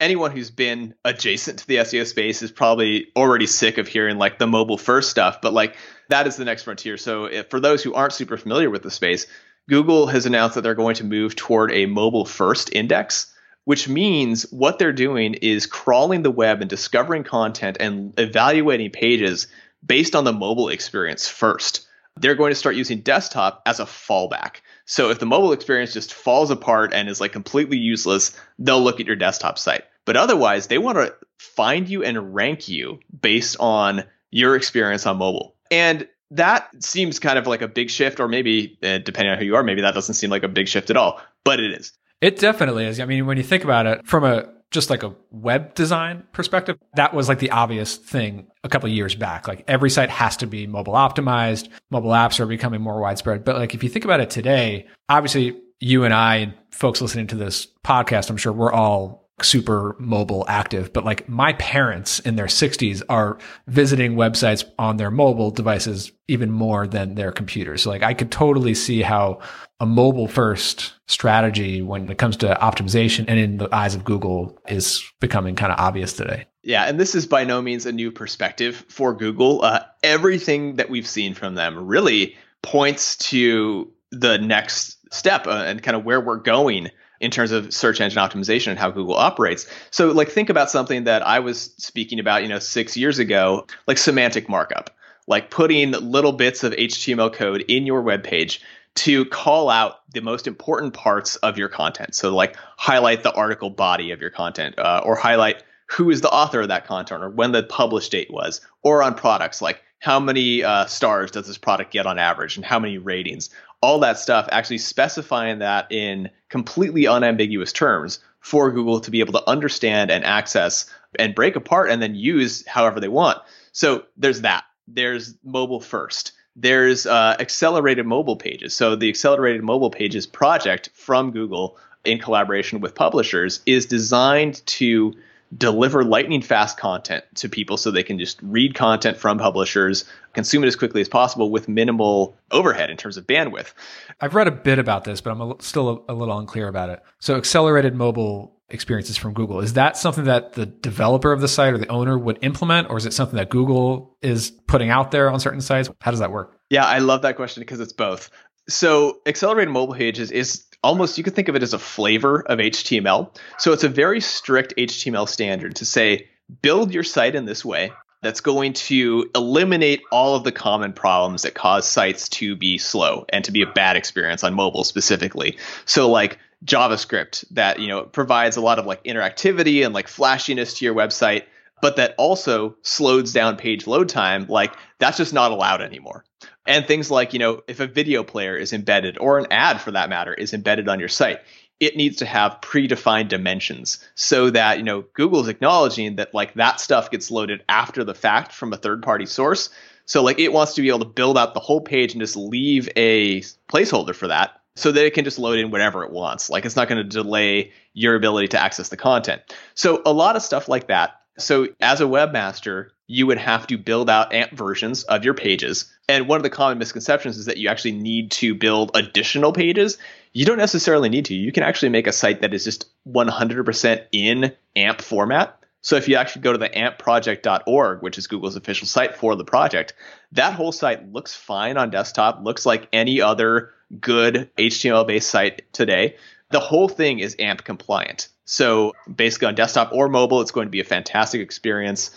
Anyone who's been adjacent to the SEO space is probably already sick of hearing like the mobile first stuff, but like that is the next frontier. So if, for those who aren't super familiar with the space, Google has announced that they're going to move toward a mobile first index, which means what they're doing is crawling the web and discovering content and evaluating pages based on the mobile experience first. They're going to start using desktop as a fallback. So if the mobile experience just falls apart and is like completely useless, they'll look at your desktop site. But otherwise, they want to find you and rank you based on your experience on mobile. And that seems kind of like a big shift, or maybe uh, depending on who you are, maybe that doesn't seem like a big shift at all, but it is. It definitely is. I mean, when you think about it from a just like a web design perspective, that was like the obvious thing a couple years back. Like every site has to be mobile optimized. Mobile apps are becoming more widespread. But like if you think about it today, obviously you and I and folks listening to this podcast, I'm sure we're all super mobile active, but like my parents in their 60s are visiting websites on their mobile devices even more than their computers. So like I could totally see how a mobile first strategy when it comes to optimization and in the eyes of Google is becoming kind of obvious today. Yeah, and this is by no means a new perspective for Google. Uh, everything that we've seen from them really points to the next step uh, and kind of where we're going in terms of search engine optimization and how Google operates. So like think about something that I was speaking about, you know, 6 years ago, like semantic markup, like putting little bits of HTML code in your web page to call out the most important parts of your content. So like highlight the article body of your content uh, or highlight who is the author of that content or when the publish date was or on products like how many uh, stars does this product get on average and how many ratings all that stuff, actually specifying that in completely unambiguous terms for Google to be able to understand and access and break apart and then use however they want. So there's that. There's mobile first. There's uh, accelerated mobile pages. So the accelerated mobile pages project from Google in collaboration with publishers is designed to deliver lightning fast content to people so they can just read content from publishers, consume it as quickly as possible with minimal overhead in terms of bandwidth. I've read a bit about this, but I'm a, still a, a little unclear about it. So, accelerated mobile experiences from Google, is that something that the developer of the site or the owner would implement, or is it something that Google is putting out there on certain sites? How does that work? Yeah, I love that question because it's both. So, accelerated mobile pages is almost you could think of it as a flavor of HTML. So it's a very strict HTML standard to say build your site in this way that's going to eliminate all of the common problems that cause sites to be slow and to be a bad experience on mobile specifically. So like JavaScript that, you know, provides a lot of like interactivity and like flashiness to your website, but that also slows down page load time, like that's just not allowed anymore. And things like you know if a video player is embedded or an ad for that matter is embedded on your site it needs to have predefined dimensions so that you know google's acknowledging that like that stuff gets loaded after the fact from a third party source. So like it wants to be able to build out the whole page and just leave a placeholder for that so that it can just load in whatever it wants. Like it's not going to delay your ability to access the content. So a lot of stuff like that so as a webmaster you would have to build out AMP versions of your pages. And one of the common misconceptions is that you actually need to build additional pages. You don't necessarily need to. You can actually make a site that is just 100% in AMP format. So if you actually go to the ampproject.org, which is Google's official site for the project, that whole site looks fine on desktop, looks like any other good HTML based site today. The whole thing is AMP compliant. So basically on desktop or mobile, it's going to be a fantastic experience.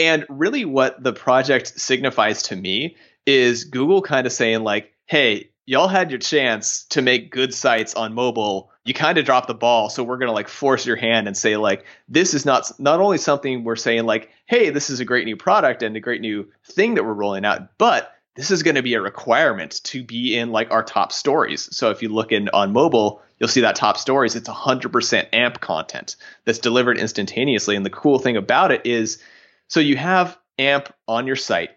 And really, what the project signifies to me is Google kind of saying like, "Hey, y'all had your chance to make good sites on mobile. You kind of dropped the ball, so we're going to like force your hand and say like this is not not only something we're saying like, "Hey, this is a great new product and a great new thing that we're rolling out," but this is going to be a requirement to be in like our top stories. So if you look in on mobile, you'll see that top stories, it's 100% AMP content that's delivered instantaneously. And the cool thing about it is so you have AMP on your site,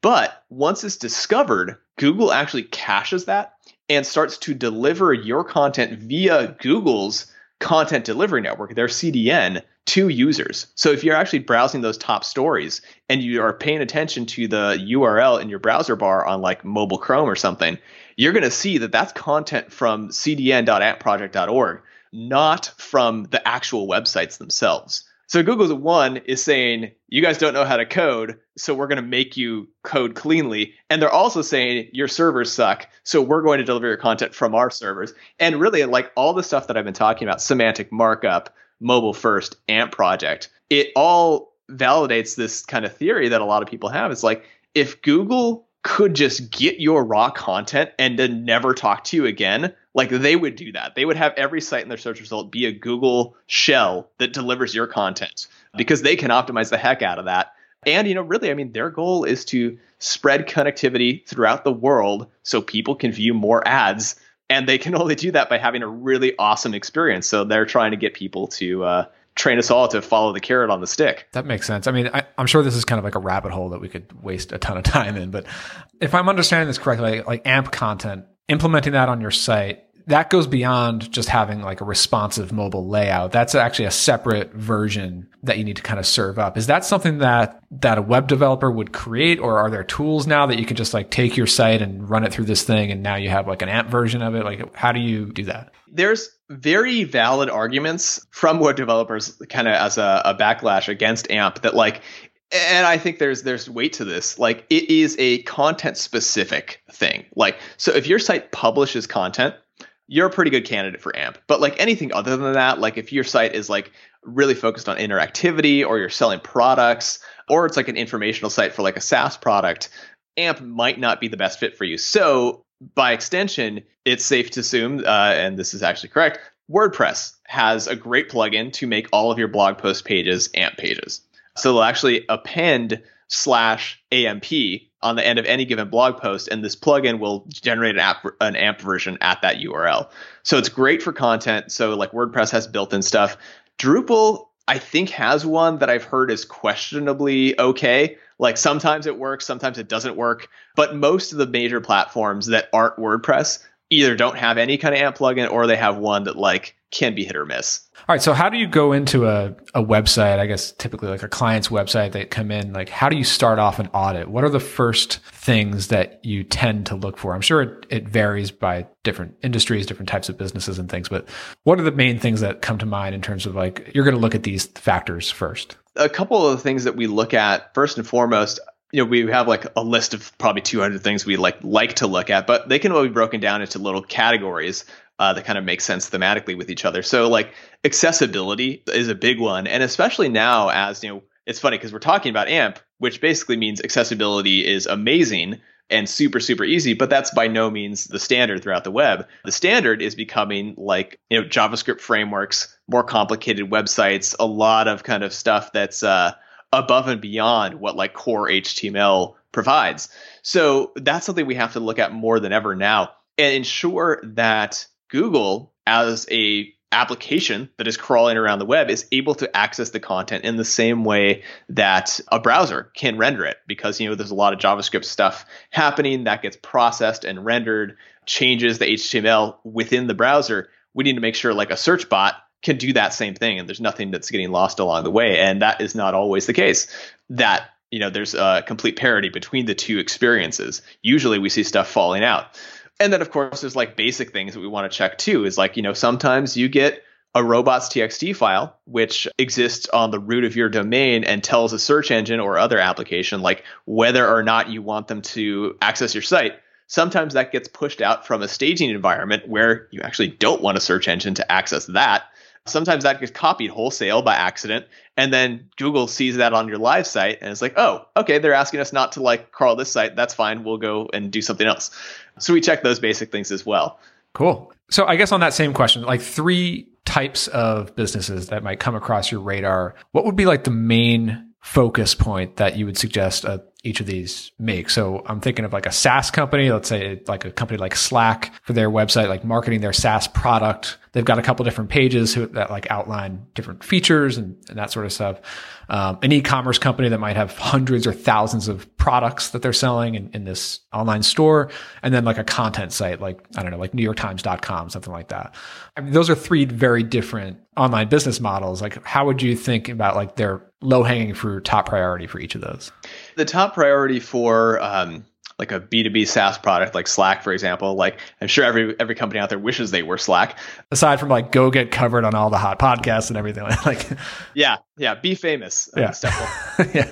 but once it's discovered, Google actually caches that and starts to deliver your content via Google's content delivery network, their CDN, to users. So if you're actually browsing those top stories and you are paying attention to the URL in your browser bar on like mobile Chrome or something, you're going to see that that's content from cdn.ampproject.org, not from the actual websites themselves. So Google's one is saying, you guys don't know how to code, so we're going to make you code cleanly. And they're also saying your servers suck, so we're going to deliver your content from our servers. And really, like all the stuff that I've been talking about, semantic markup, mobile first, AMP project, it all validates this kind of theory that a lot of people have. It's like if Google could just get your raw content and then never talk to you again, like they would do that. They would have every site in their search result be a Google shell that delivers your content because they can optimize the heck out of that. And you know, really, I mean, their goal is to spread connectivity throughout the world so people can view more ads, and they can only do that by having a really awesome experience. So they're trying to get people to uh, train us all to follow the carrot on the stick. That makes sense. I mean, I, am sure this is kind of like a rabbit hole that we could waste a ton of time in, but if I'm understanding this correctly, like AMP content, implementing that on your site, that goes beyond just having like a responsive mobile layout. That's actually a separate version that you need to kind of serve up. Is that something that that a web developer would create or are there tools now that you can just like take your site and run it through this thing and now you have like an AMP version of it? Like how do you do that? There's very valid arguments from web developers kind of as a, a backlash against AMP that like and I think there's there's weight to this. Like it is a content specific thing. Like so if your site publishes content, you're a pretty good candidate for AMP. But like anything other than that, like if your site is like really focused on interactivity or you're selling products or it's like an informational site for like a SaaS product, AMP might not be the best fit for you. So by extension, it's safe to assume, uh, and this is actually correct, WordPress has a great plugin to make all of your blog post pages AMP pages. So they'll actually append slash AMP on the end of any given blog post, and this plugin will generate an app an AMP version at that URL. So it's great for content. So like WordPress has built-in stuff. Drupal, I think, has one that I've heard is questionably okay. Like sometimes it works, sometimes it doesn't work. But most of the major platforms that aren't WordPress either don't have any kind of AMP plugin or they have one that like can be hit or miss. All right. So how do you go into a, a website? I guess typically like a client's website that come in, like how do you start off an audit? What are the first things that you tend to look for? I'm sure it, it varies by different industries, different types of businesses and things, but what are the main things that come to mind in terms of like, you're going to look at these factors first? A couple of the things that we look at first and foremost, you know, we have like a list of probably 200 things we like like to look at, but they can all be broken down into little categories uh, that kind of make sense thematically with each other. So like accessibility is a big one, and especially now as you know, it's funny because we're talking about AMP, which basically means accessibility is amazing and super super easy but that's by no means the standard throughout the web. The standard is becoming like you know javascript frameworks more complicated websites a lot of kind of stuff that's uh, above and beyond what like core html provides. So that's something we have to look at more than ever now. And ensure that Google as a application that is crawling around the web is able to access the content in the same way that a browser can render it because you know there's a lot of javascript stuff happening that gets processed and rendered changes the html within the browser. We need to make sure like a search bot can do that same thing and there's nothing that's getting lost along the way. And that is not always the case that you know there's a complete parity between the two experiences. Usually we see stuff falling out and then of course there's like basic things that we want to check too is like you know sometimes you get a robots.txt file which exists on the root of your domain and tells a search engine or other application like whether or not you want them to access your site sometimes that gets pushed out from a staging environment where you actually don't want a search engine to access that Sometimes that gets copied wholesale by accident. And then Google sees that on your live site and it's like, oh, okay, they're asking us not to like crawl this site. That's fine. We'll go and do something else. So we check those basic things as well. Cool. So I guess on that same question, like three types of businesses that might come across your radar, what would be like the main focus point that you would suggest uh, each of these make. So I'm thinking of like a SaaS company, let's say like a company like Slack for their website, like marketing their SaaS product. They've got a couple different pages that like outline different features and, and that sort of stuff. Um, an e-commerce company that might have hundreds or thousands of products that they're selling in, in this online store. And then like a content site, like, I don't know, like NewYorkTimes.com, something like that. I mean, those are three very different online business models. Like, how would you think about like their low hanging fruit, top priority for each of those? The top priority for um, like a B2B SaaS product like Slack, for example, like I'm sure every every company out there wishes they were Slack. Aside from like go get covered on all the hot podcasts and everything like Yeah, yeah, be famous. Yeah. yeah.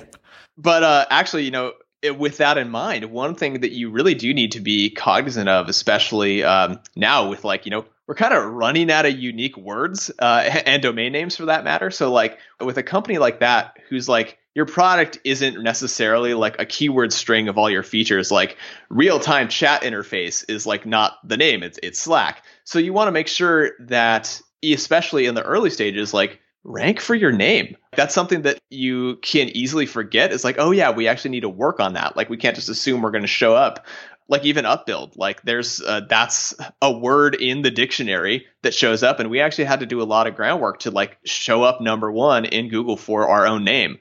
But uh actually, you know, it, with that in mind, one thing that you really do need to be cognizant of, especially um, now with like, you know, we're kind of running out of unique words uh, and domain names for that matter. So, like, with a company like that, who's like, your product isn't necessarily like a keyword string of all your features, like real time chat interface is like not the name, it's, it's Slack. So, you want to make sure that, especially in the early stages, like, rank for your name. That's something that you can easily forget. Is like, oh yeah, we actually need to work on that. Like we can't just assume we're going to show up like even upbuild like there's uh, that's a word in the dictionary that shows up and we actually had to do a lot of groundwork to like show up number one in google for our own name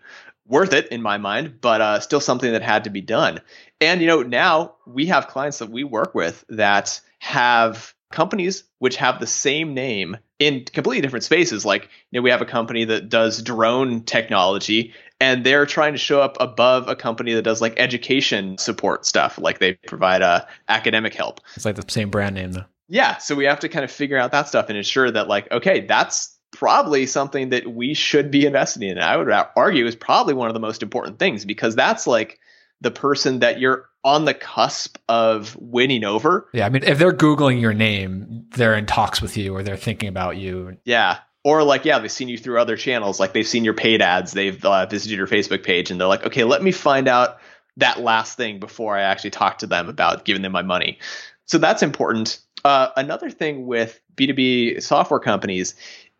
worth it in my mind but uh, still something that had to be done and you know now we have clients that we work with that have companies which have the same name in completely different spaces. Like, you know, we have a company that does drone technology and they're trying to show up above a company that does like education support stuff. Like they provide uh, academic help. It's like the same brand name though. Yeah. So we have to kind of figure out that stuff and ensure that like, okay, that's probably something that we should be investing in. I would argue is probably one of the most important things because that's like the person that you're on the cusp of winning over. Yeah, I mean, if they're Googling your name, they're in talks with you or they're thinking about you. Yeah. Or like, yeah, they've seen you through other channels. Like they've seen your paid ads, they've uh, visited your Facebook page, and they're like, okay, let me find out that last thing before I actually talk to them about giving them my money. So that's important. Uh, another thing with B2B software companies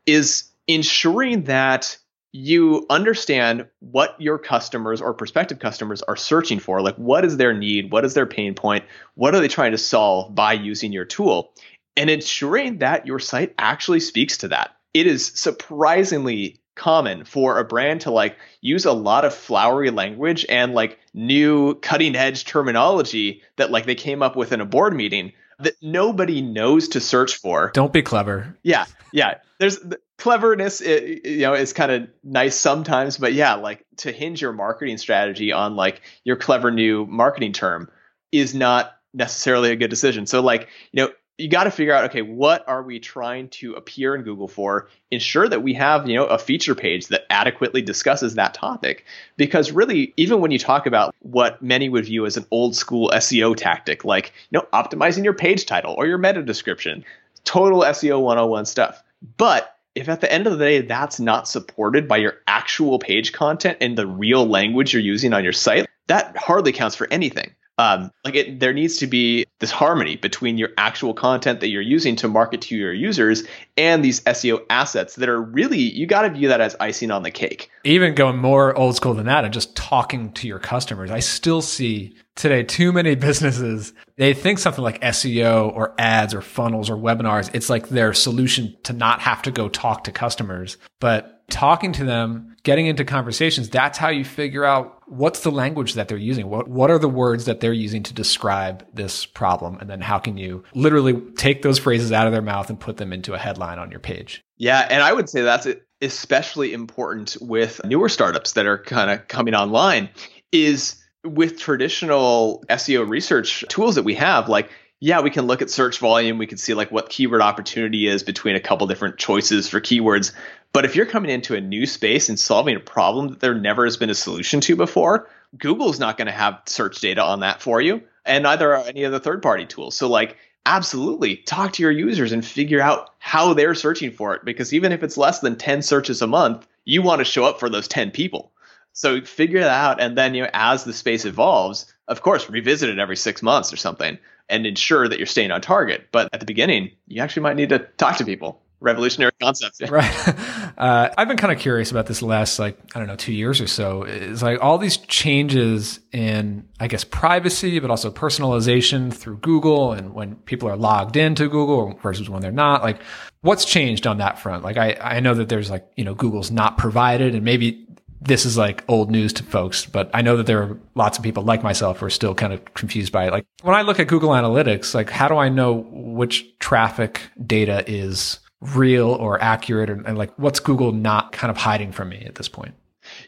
is ensuring that you understand what your customers or prospective customers are searching for. Like, what is their need? What is their pain point? What are they trying to solve by using your tool? And ensuring that your site actually speaks to that. It is surprisingly common for a brand to like use a lot of flowery language and like new cutting edge terminology that like they came up with in a board meeting that nobody knows to search for. Don't be clever. Yeah. Yeah. There's cleverness it, you know is kind of nice sometimes but yeah like to hinge your marketing strategy on like your clever new marketing term is not necessarily a good decision so like you know you got to figure out okay what are we trying to appear in google for? Ensure that we have you know a feature page that adequately discusses that topic. Because really even when you talk about what many would view as an old school seo tactic like you know optimizing your page title or your meta description total seo 101 stuff. But if at the end of the day that's not supported by your actual page content and the real language you're using on your site, that hardly counts for anything. Um, like it, there needs to be this harmony between your actual content that you're using to market to your users and these SEO assets that are really you got to view that as icing on the cake. Even going more old school than that and just talking to your customers, I still see today too many businesses they think something like SEO or ads or funnels or webinars it's like their solution to not have to go talk to customers, but talking to them, getting into conversations, that's how you figure out what's the language that they're using. What what are the words that they're using to describe this problem and then how can you literally take those phrases out of their mouth and put them into a headline on your page. Yeah, and I would say that's especially important with newer startups that are kind of coming online is with traditional SEO research tools that we have like yeah, we can look at search volume. We can see like what keyword opportunity is between a couple different choices for keywords. But if you're coming into a new space and solving a problem that there never has been a solution to before, Google's not going to have search data on that for you, and neither are any of the third party tools. So, like, absolutely talk to your users and figure out how they're searching for it. Because even if it's less than 10 searches a month, you want to show up for those 10 people. So figure that out. And then, you know, as the space evolves, of course, revisit it every six months or something and ensure that you're staying on target. But at the beginning, you actually might need to talk to people revolutionary concept. right. Uh, I've been kind of curious about this last, like, I don't know, two years or so. It's like all these changes in, I guess, privacy, but also personalization through Google and when people are logged into Google versus when they're not. Like, what's changed on that front? Like, I, I know that there's like, you know, Google's not provided and maybe this is like old news to folks, but I know that there are lots of people like myself who are still kind of confused by it. Like when I look at Google Analytics, like how do I know which traffic data is real or accurate and, and like what's Google not kind of hiding from me at this point?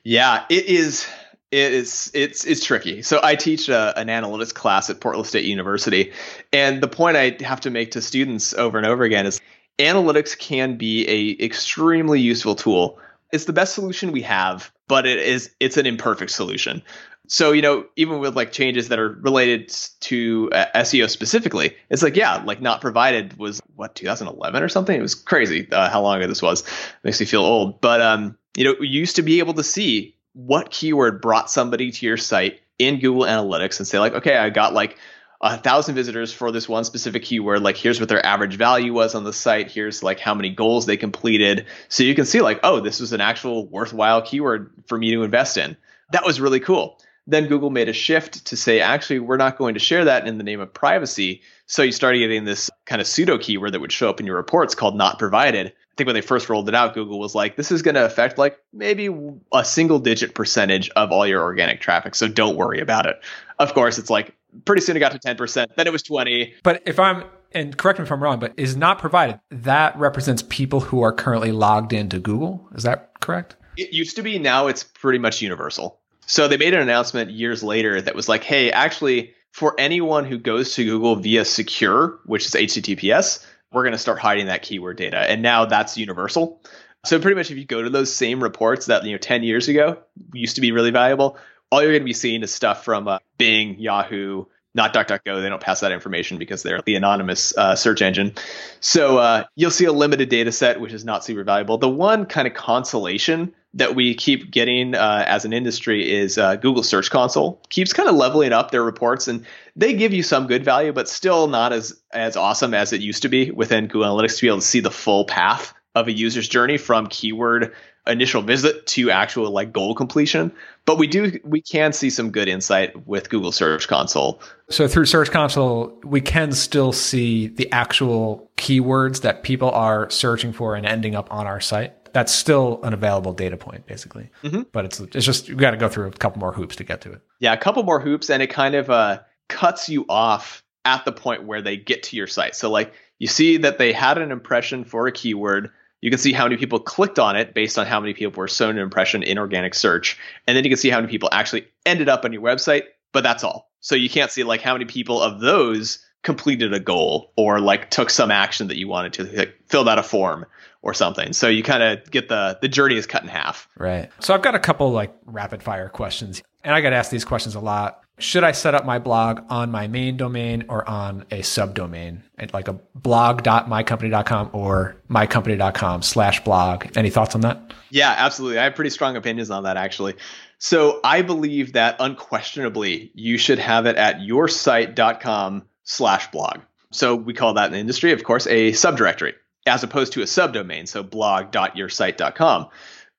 Yeah, it is it is it's it's tricky. So I teach a, an analytics class at Portland State University, and the point I have to make to students over and over again is analytics can be a extremely useful tool. It's the best solution we have, but it is it's an imperfect solution. So, you know, even with like changes that are related to uh, SEO specifically, it's like, yeah, like not provided was what 2011 or something. It was crazy uh, how long ago this was. Makes me feel old. But um, you know, we used to be able to see what keyword brought somebody to your site in Google Analytics and say like, okay, I got like a thousand visitors for this one specific keyword. Like, here's what their average value was on the site. Here's like how many goals they completed. So you can see like, oh, this was an actual worthwhile keyword for me to invest in. That was really cool. Then Google made a shift to say, actually, we're not going to share that in the name of privacy. So you started getting this kind of pseudo keyword that would show up in your reports called not provided. I think when they first rolled it out, Google was like, this is going to affect like maybe a single digit percentage of all your organic traffic. So don't worry about it. Of course, it's like pretty soon it got to 10%. Then it was 20. But if I'm, and correct me if I'm wrong, but is not provided, that represents people who are currently logged into Google. Is that correct? It used to be. Now it's pretty much universal. So they made an announcement years later that was like, hey, actually, for anyone who goes to Google via secure, which is HTTPS, we're going to start hiding that keyword data. And now that's universal. So pretty much if you go to those same reports that, you know, 10 years ago used to be really valuable, all you're going to be seeing is stuff from uh, Bing, Yahoo, not DuckDuckGo. They don't pass that information because they're the anonymous uh, search engine. So uh, you'll see a limited data set, which is not super valuable. The one kind of consolation that we keep getting uh, as an industry is uh, Google Search Console keeps kind of leveling up their reports, and they give you some good value, but still not as as awesome as it used to be within Google Analytics to be able to see the full path of a user's journey from keyword initial visit to actual like goal completion. But we do we can see some good insight with Google Search Console. So through Search Console, we can still see the actual keywords that people are searching for and ending up on our site that's still an available data point basically. Mm-hmm. But it's it's just you got to go through a couple more hoops to get to it. Yeah, a couple more hoops, and it kind of uh, cuts you off at the point where they get to your site. So like you see that they had an impression for a keyword. You can see how many people clicked on it based on how many people were shown an impression in organic search. And then you can see how many people actually ended up on your website, but that's all. So you can't see like how many people of those completed a goal or like took some action that you wanted to like, filled out a form or something. So you kind of get the the journey is cut in half. Right. So I've got a couple like rapid fire questions, and I got asked these questions a lot. Should I set up my blog on my main domain or on a subdomain, like a blog.mycompany.com or mycompany.com slash blog? Any thoughts on that? Yeah, absolutely. I have pretty strong opinions on that actually. So I believe that unquestionably you should have it at yoursite.com slash blog. So we call that in the industry, of course, a subdirectory as opposed to a subdomain, so blog.yoursite.com.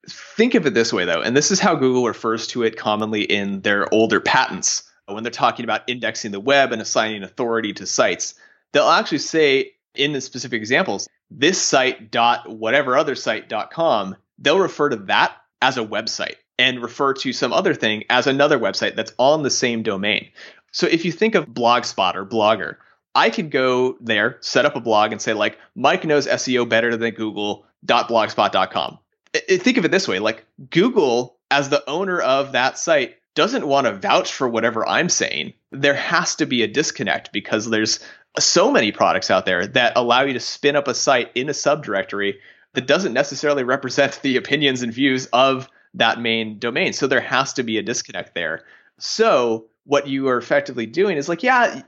Think of it this way, though, and this is how Google refers to it commonly in their older patents when they're talking about indexing the web and assigning authority to sites. They'll actually say in the specific examples, this site dot whatever other site dot com, they'll refer to that as a website and refer to some other thing as another website that's on the same domain. So if you think of Blogspot or Blogger, I could go there, set up a blog, and say like Mike knows SEO better than Google. Google.blogspot.com. I, think of it this way: like Google, as the owner of that site, doesn't want to vouch for whatever I'm saying. There has to be a disconnect because there's so many products out there that allow you to spin up a site in a subdirectory that doesn't necessarily represent the opinions and views of that main domain. So there has to be a disconnect there. So what you are effectively doing is like, yeah,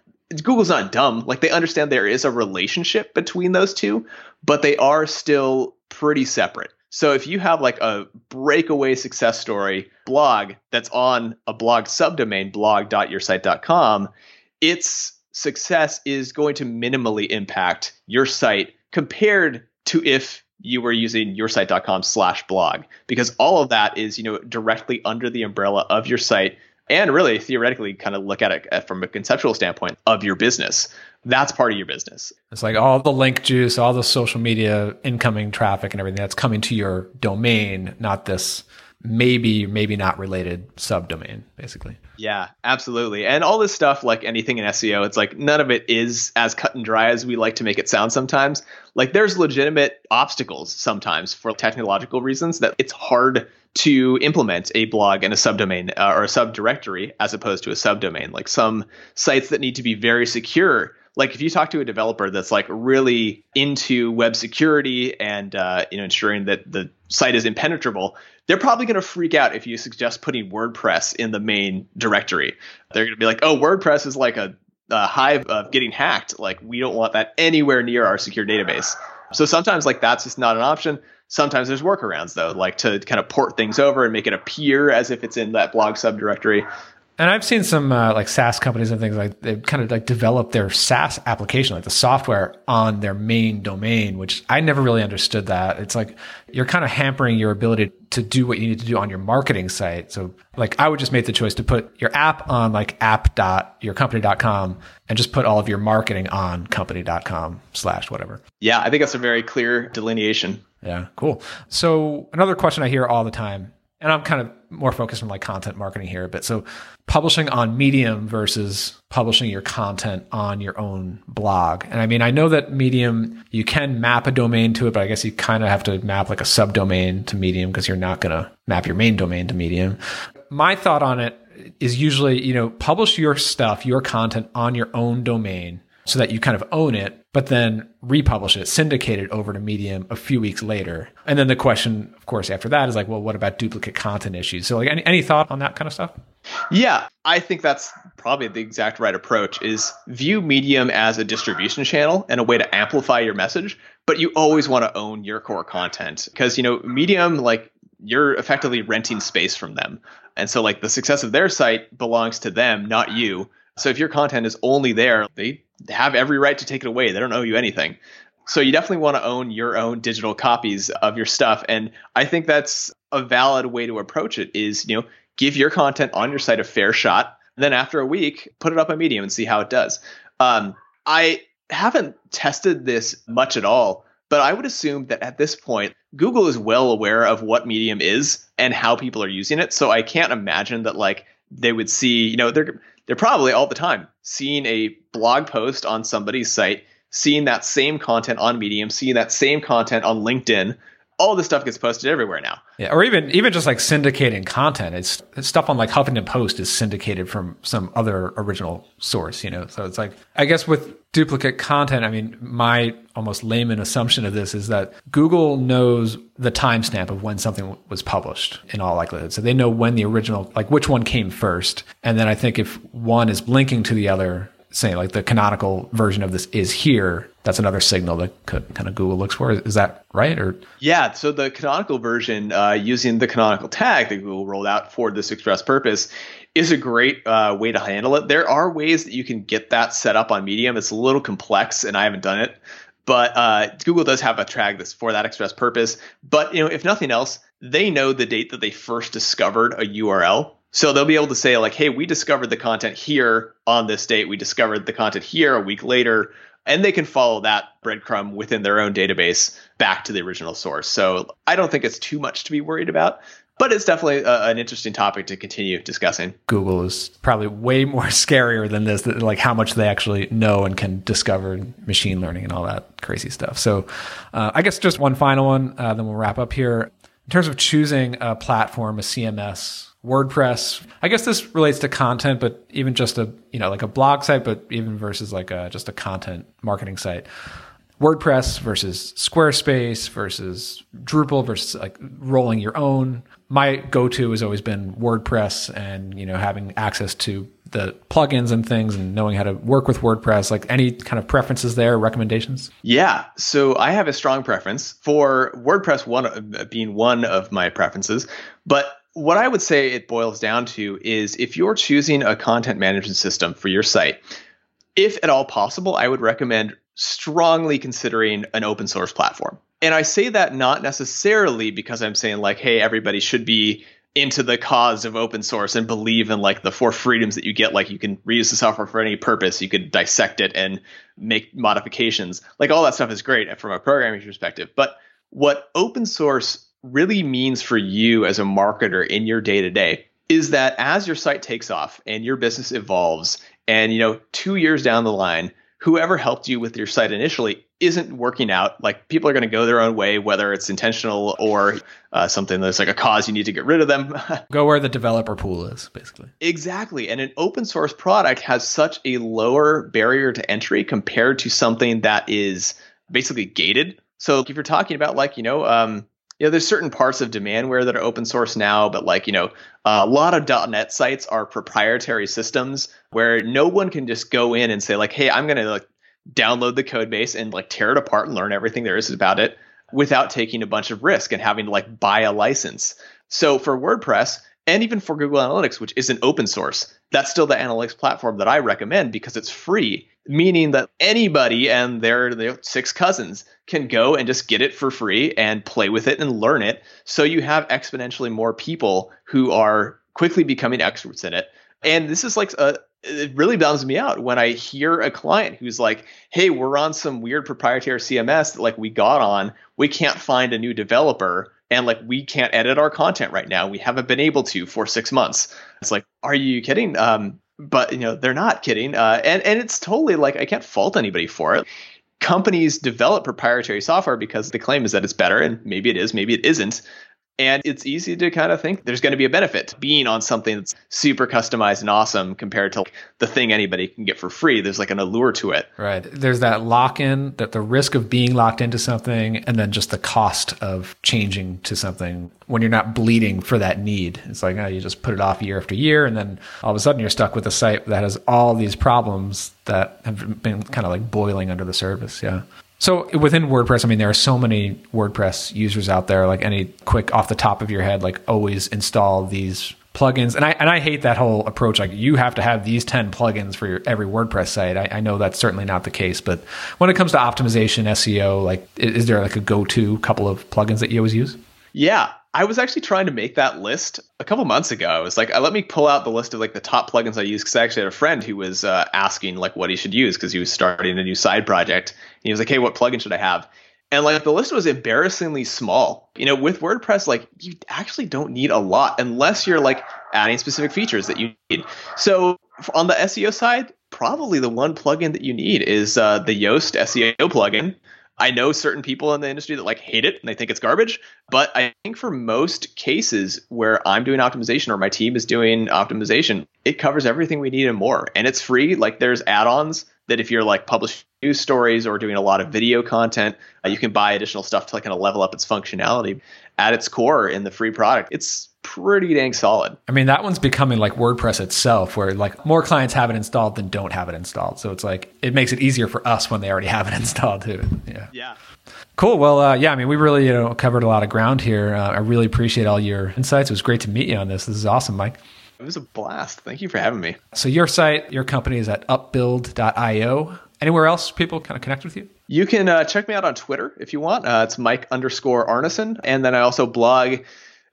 Google's not dumb. Like they understand there is a relationship between those two, but they are still pretty separate. So if you have like a breakaway success story blog that's on a blog subdomain blog.yoursite.com, its success is going to minimally impact your site compared to if you were using yoursite.com slash blog because all of that is you know directly under the umbrella of your site and really theoretically kind of look at it uh, from a conceptual standpoint of your business. That's part of your business. It's like all the link juice all the social media incoming traffic and everything that's coming to your domain not this maybe maybe not related subdomain basically. Yeah absolutely. And all this stuff like anything in seo it's like none of it is as cut and dry as we like to make it sound sometimes. Like there's legitimate obstacles sometimes for technological reasons that it's hard to implement a blog and a subdomain uh, or a subdirectory as opposed to a subdomain. Like some sites that need to be very secure like if you talk to a developer that's like really into web security and uh, you know ensuring that the site is impenetrable they're probably going to freak out if you suggest putting wordpress in the main directory. They're going to be like oh wordpress is like a, a hive of getting hacked. Like we don't want that anywhere near our secure database. So sometimes like that's just not an option. Sometimes there's workarounds though like to kind of port things over and make it appear as if it's in that blog subdirectory and I've seen some uh, like SaaS companies and things like they've kind of like developed their SaaS application, like the software on their main domain, which I never really understood that. It's like you're kind of hampering your ability to do what you need to do on your marketing site. So like I would just make the choice to put your app on like app.yourcompany.com and just put all of your marketing on company.com slash whatever. Yeah, I think that's a very clear delineation. Yeah, cool. So another question I hear all the time and I'm kind of more focused on like content marketing here a bit. So publishing on Medium versus publishing your content on your own blog. And I mean, I know that Medium, you can map a domain to it, but I guess you kind of have to map like a subdomain to Medium because you're not going to map your main domain to Medium. My thought on it is usually, you know, publish your stuff, your content on your own domain so that you kind of own it, but then republish it, syndicate it over to Medium a few weeks later. And then the question, of course, after that is like, well, what about duplicate content issues? So like any, any thought on that kind of stuff? Yeah, I think that's probably the exact right approach is view Medium as a distribution channel and a way to amplify your message, but you always want to own your core content because, you know, Medium, like you're effectively renting space from them. And so like the success of their site belongs to them, not you. So if your content is only there, they have every right to take it away. They don't owe you anything. So you definitely want to own your own digital copies of your stuff. And I think that's a valid way to approach it is, you know, give your content on your site a fair shot. Then after a week, put it up on Medium and see how it does. Um, I haven't tested this much at all, but I would assume that at this point, Google is well aware of what Medium is and how people are using it. So I can't imagine that like they would see, you know, they're they're probably all the time seeing a blog post on somebody's site, seeing that same content on Medium, seeing that same content on LinkedIn. All this stuff gets posted everywhere now. Yeah, or even even just like syndicating content. It's, it's stuff on like Huffington Post is syndicated from some other original source, you know. So it's like I guess with duplicate content, I mean, my almost layman assumption of this is that Google knows the timestamp of when something was published in all likelihood. So they know when the original, like which one came first. And then I think if one is linking to the other, saying like the canonical version of this is here, that's another signal that kind of Google looks for. Is that right? Or yeah, so the canonical version uh, using the canonical tag that Google rolled out for this express purpose is a great uh, way to handle it. There are ways that you can get that set up on Medium. It's a little complex, and I haven't done it. But uh, Google does have a tag that's for that express purpose. But you know, if nothing else, they know the date that they first discovered a URL. So they'll be able to say like, "Hey, we discovered the content here on this date. We discovered the content here a week later." And they can follow that breadcrumb within their own database back to the original source. So I don't think it's too much to be worried about but it's definitely a, an interesting topic to continue discussing. Google is probably way more scarier than this, like how much they actually know and can discover machine learning and all that crazy stuff. So, uh, I guess just one final one, uh, then we'll wrap up here. In terms of choosing a platform, a CMS, WordPress, I guess this relates to content, but even just a you know like a blog site, but even versus like a, just a content marketing site. WordPress versus Squarespace versus Drupal versus like rolling your own. My go-to has always been WordPress and, you know, having access to the plugins and things and knowing how to work with WordPress. Like any kind of preferences there, recommendations? Yeah. So I have a strong preference for WordPress one being one of my preferences, but what I would say it boils down to is if you're choosing a content management system for your site, if at all possible, I would recommend strongly considering an open source platform. And I say that not necessarily because I'm saying like, hey, everybody should be into the cause of open source and believe in like the four freedoms that you get. Like you can reuse the software for any purpose. You could dissect it and make modifications. Like all that stuff is great from a programming perspective. But what open source really means for you as a marketer in your day to day is that as your site takes off and your business evolves and you know 2 years down the line whoever helped you with your site initially isn't working out. Like people are going to go their own way, whether it's intentional or uh, something that's like a cause you need to get rid of them. go where the developer pool is, basically. Exactly. And an open source product has such a lower barrier to entry compared to something that is basically gated. So if you're talking about like, you know, um, know, there's certain parts of Demandware that are open source now, but like, you know, a lot of .NET sites are proprietary systems where no one can just go in and say like, hey, I'm going to like download the code base and like tear it apart and learn everything there is about it without taking a bunch of risk and having to like buy a license. So for WordPress and even for Google Analytics, which isn't open source, that's still the analytics platform that I recommend because it's free, meaning that anybody and their, their six cousins can go and just get it for free and play with it and learn it. So you have exponentially more people who are quickly becoming experts in it. And this is like a, it really bums me out when I hear a client who's like, "Hey, we're on some weird proprietary CMS that like we got on. We can't find a new developer and like we can't edit our content right now. We haven't been able to for 6 months." It's like, "Are you kidding?" Um, but you know, they're not kidding. Uh, and and it's totally like I can't fault anybody for it. Companies develop proprietary software because the claim is that it's better and maybe it is, maybe it isn't. And it's easy to kind of think there's going to be a benefit being on something that's super customized and awesome compared to the thing anybody can get for free. There's like an allure to it. Right. There's that lock in, that the risk of being locked into something, and then just the cost of changing to something when you're not bleeding for that need. It's like, oh, you just put it off year after year, and then all of a sudden you're stuck with a site that has all these problems that have been kind of like boiling under the surface. Yeah. So within WordPress, I mean, there are so many WordPress users out there. Like any quick off the top of your head, like always install these plugins. And I and I hate that whole approach. Like you have to have these ten plugins for your every WordPress site. I, I know that's certainly not the case. But when it comes to optimization, SEO, like is there like a go to couple of plugins that you always use? Yeah, I was actually trying to make that list a couple months ago. I was like, uh, let me pull out the list of like the top plugins I use because I actually had a friend who was uh, asking like what he should use because he was starting a new side project. And he was like, hey, what plugin should I have? And like the list was embarrassingly small. You know, with WordPress, like you actually don't need a lot unless you're like adding specific features that you need. So on the SEO side, probably the one plugin that you need is uh, the Yoast SEO plugin. I know certain people in the industry that like hate it and they think it's garbage, but I think for most cases where I'm doing optimization or my team is doing optimization, it covers everything we need and more. And it's free. Like there's add-ons that if you're like publishing news stories or doing a lot of video content, uh, you can buy additional stuff to like kind of level up its functionality. At its core in the free product, it's pretty dang solid. I mean, that one's becoming like WordPress itself, where like more clients have it installed than don't have it installed. So it's like it makes it easier for us when they already have it installed too. Yeah. Yeah. Cool. Well, uh, yeah. I mean, we really you know covered a lot of ground here. Uh, I really appreciate all your insights. It was great to meet you on this. This is awesome, Mike. It was a blast. Thank you for having me. So your site, your company is at upbuild.io. Anywhere else people kind of connect with you? You can uh, check me out on Twitter if you want. Uh, it's Mike underscore Arnesen. And then I also blog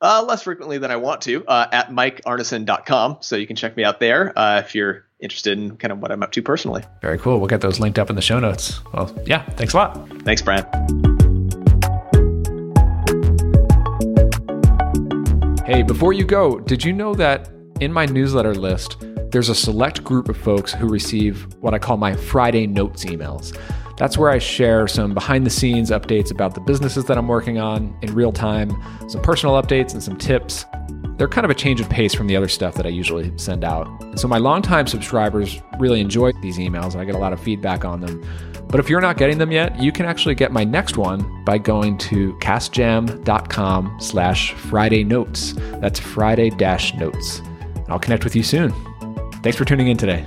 uh, less frequently than I want to uh, at mikearnesen.com. So you can check me out there uh, if you're interested in kind of what I'm up to personally. Very cool. We'll get those linked up in the show notes. Well, yeah, thanks a lot. Thanks, Brian. Hey, before you go, did you know that in my newsletter list, there's a select group of folks who receive what I call my Friday notes emails? That's where I share some behind the scenes updates about the businesses that I'm working on in real time, some personal updates, and some tips. They're kind of a change of pace from the other stuff that I usually send out. And so my longtime subscribers really enjoy these emails, and I get a lot of feedback on them. But if you're not getting them yet, you can actually get my next one by going to casjam.com slash Friday notes. That's Friday dash notes. I'll connect with you soon. Thanks for tuning in today.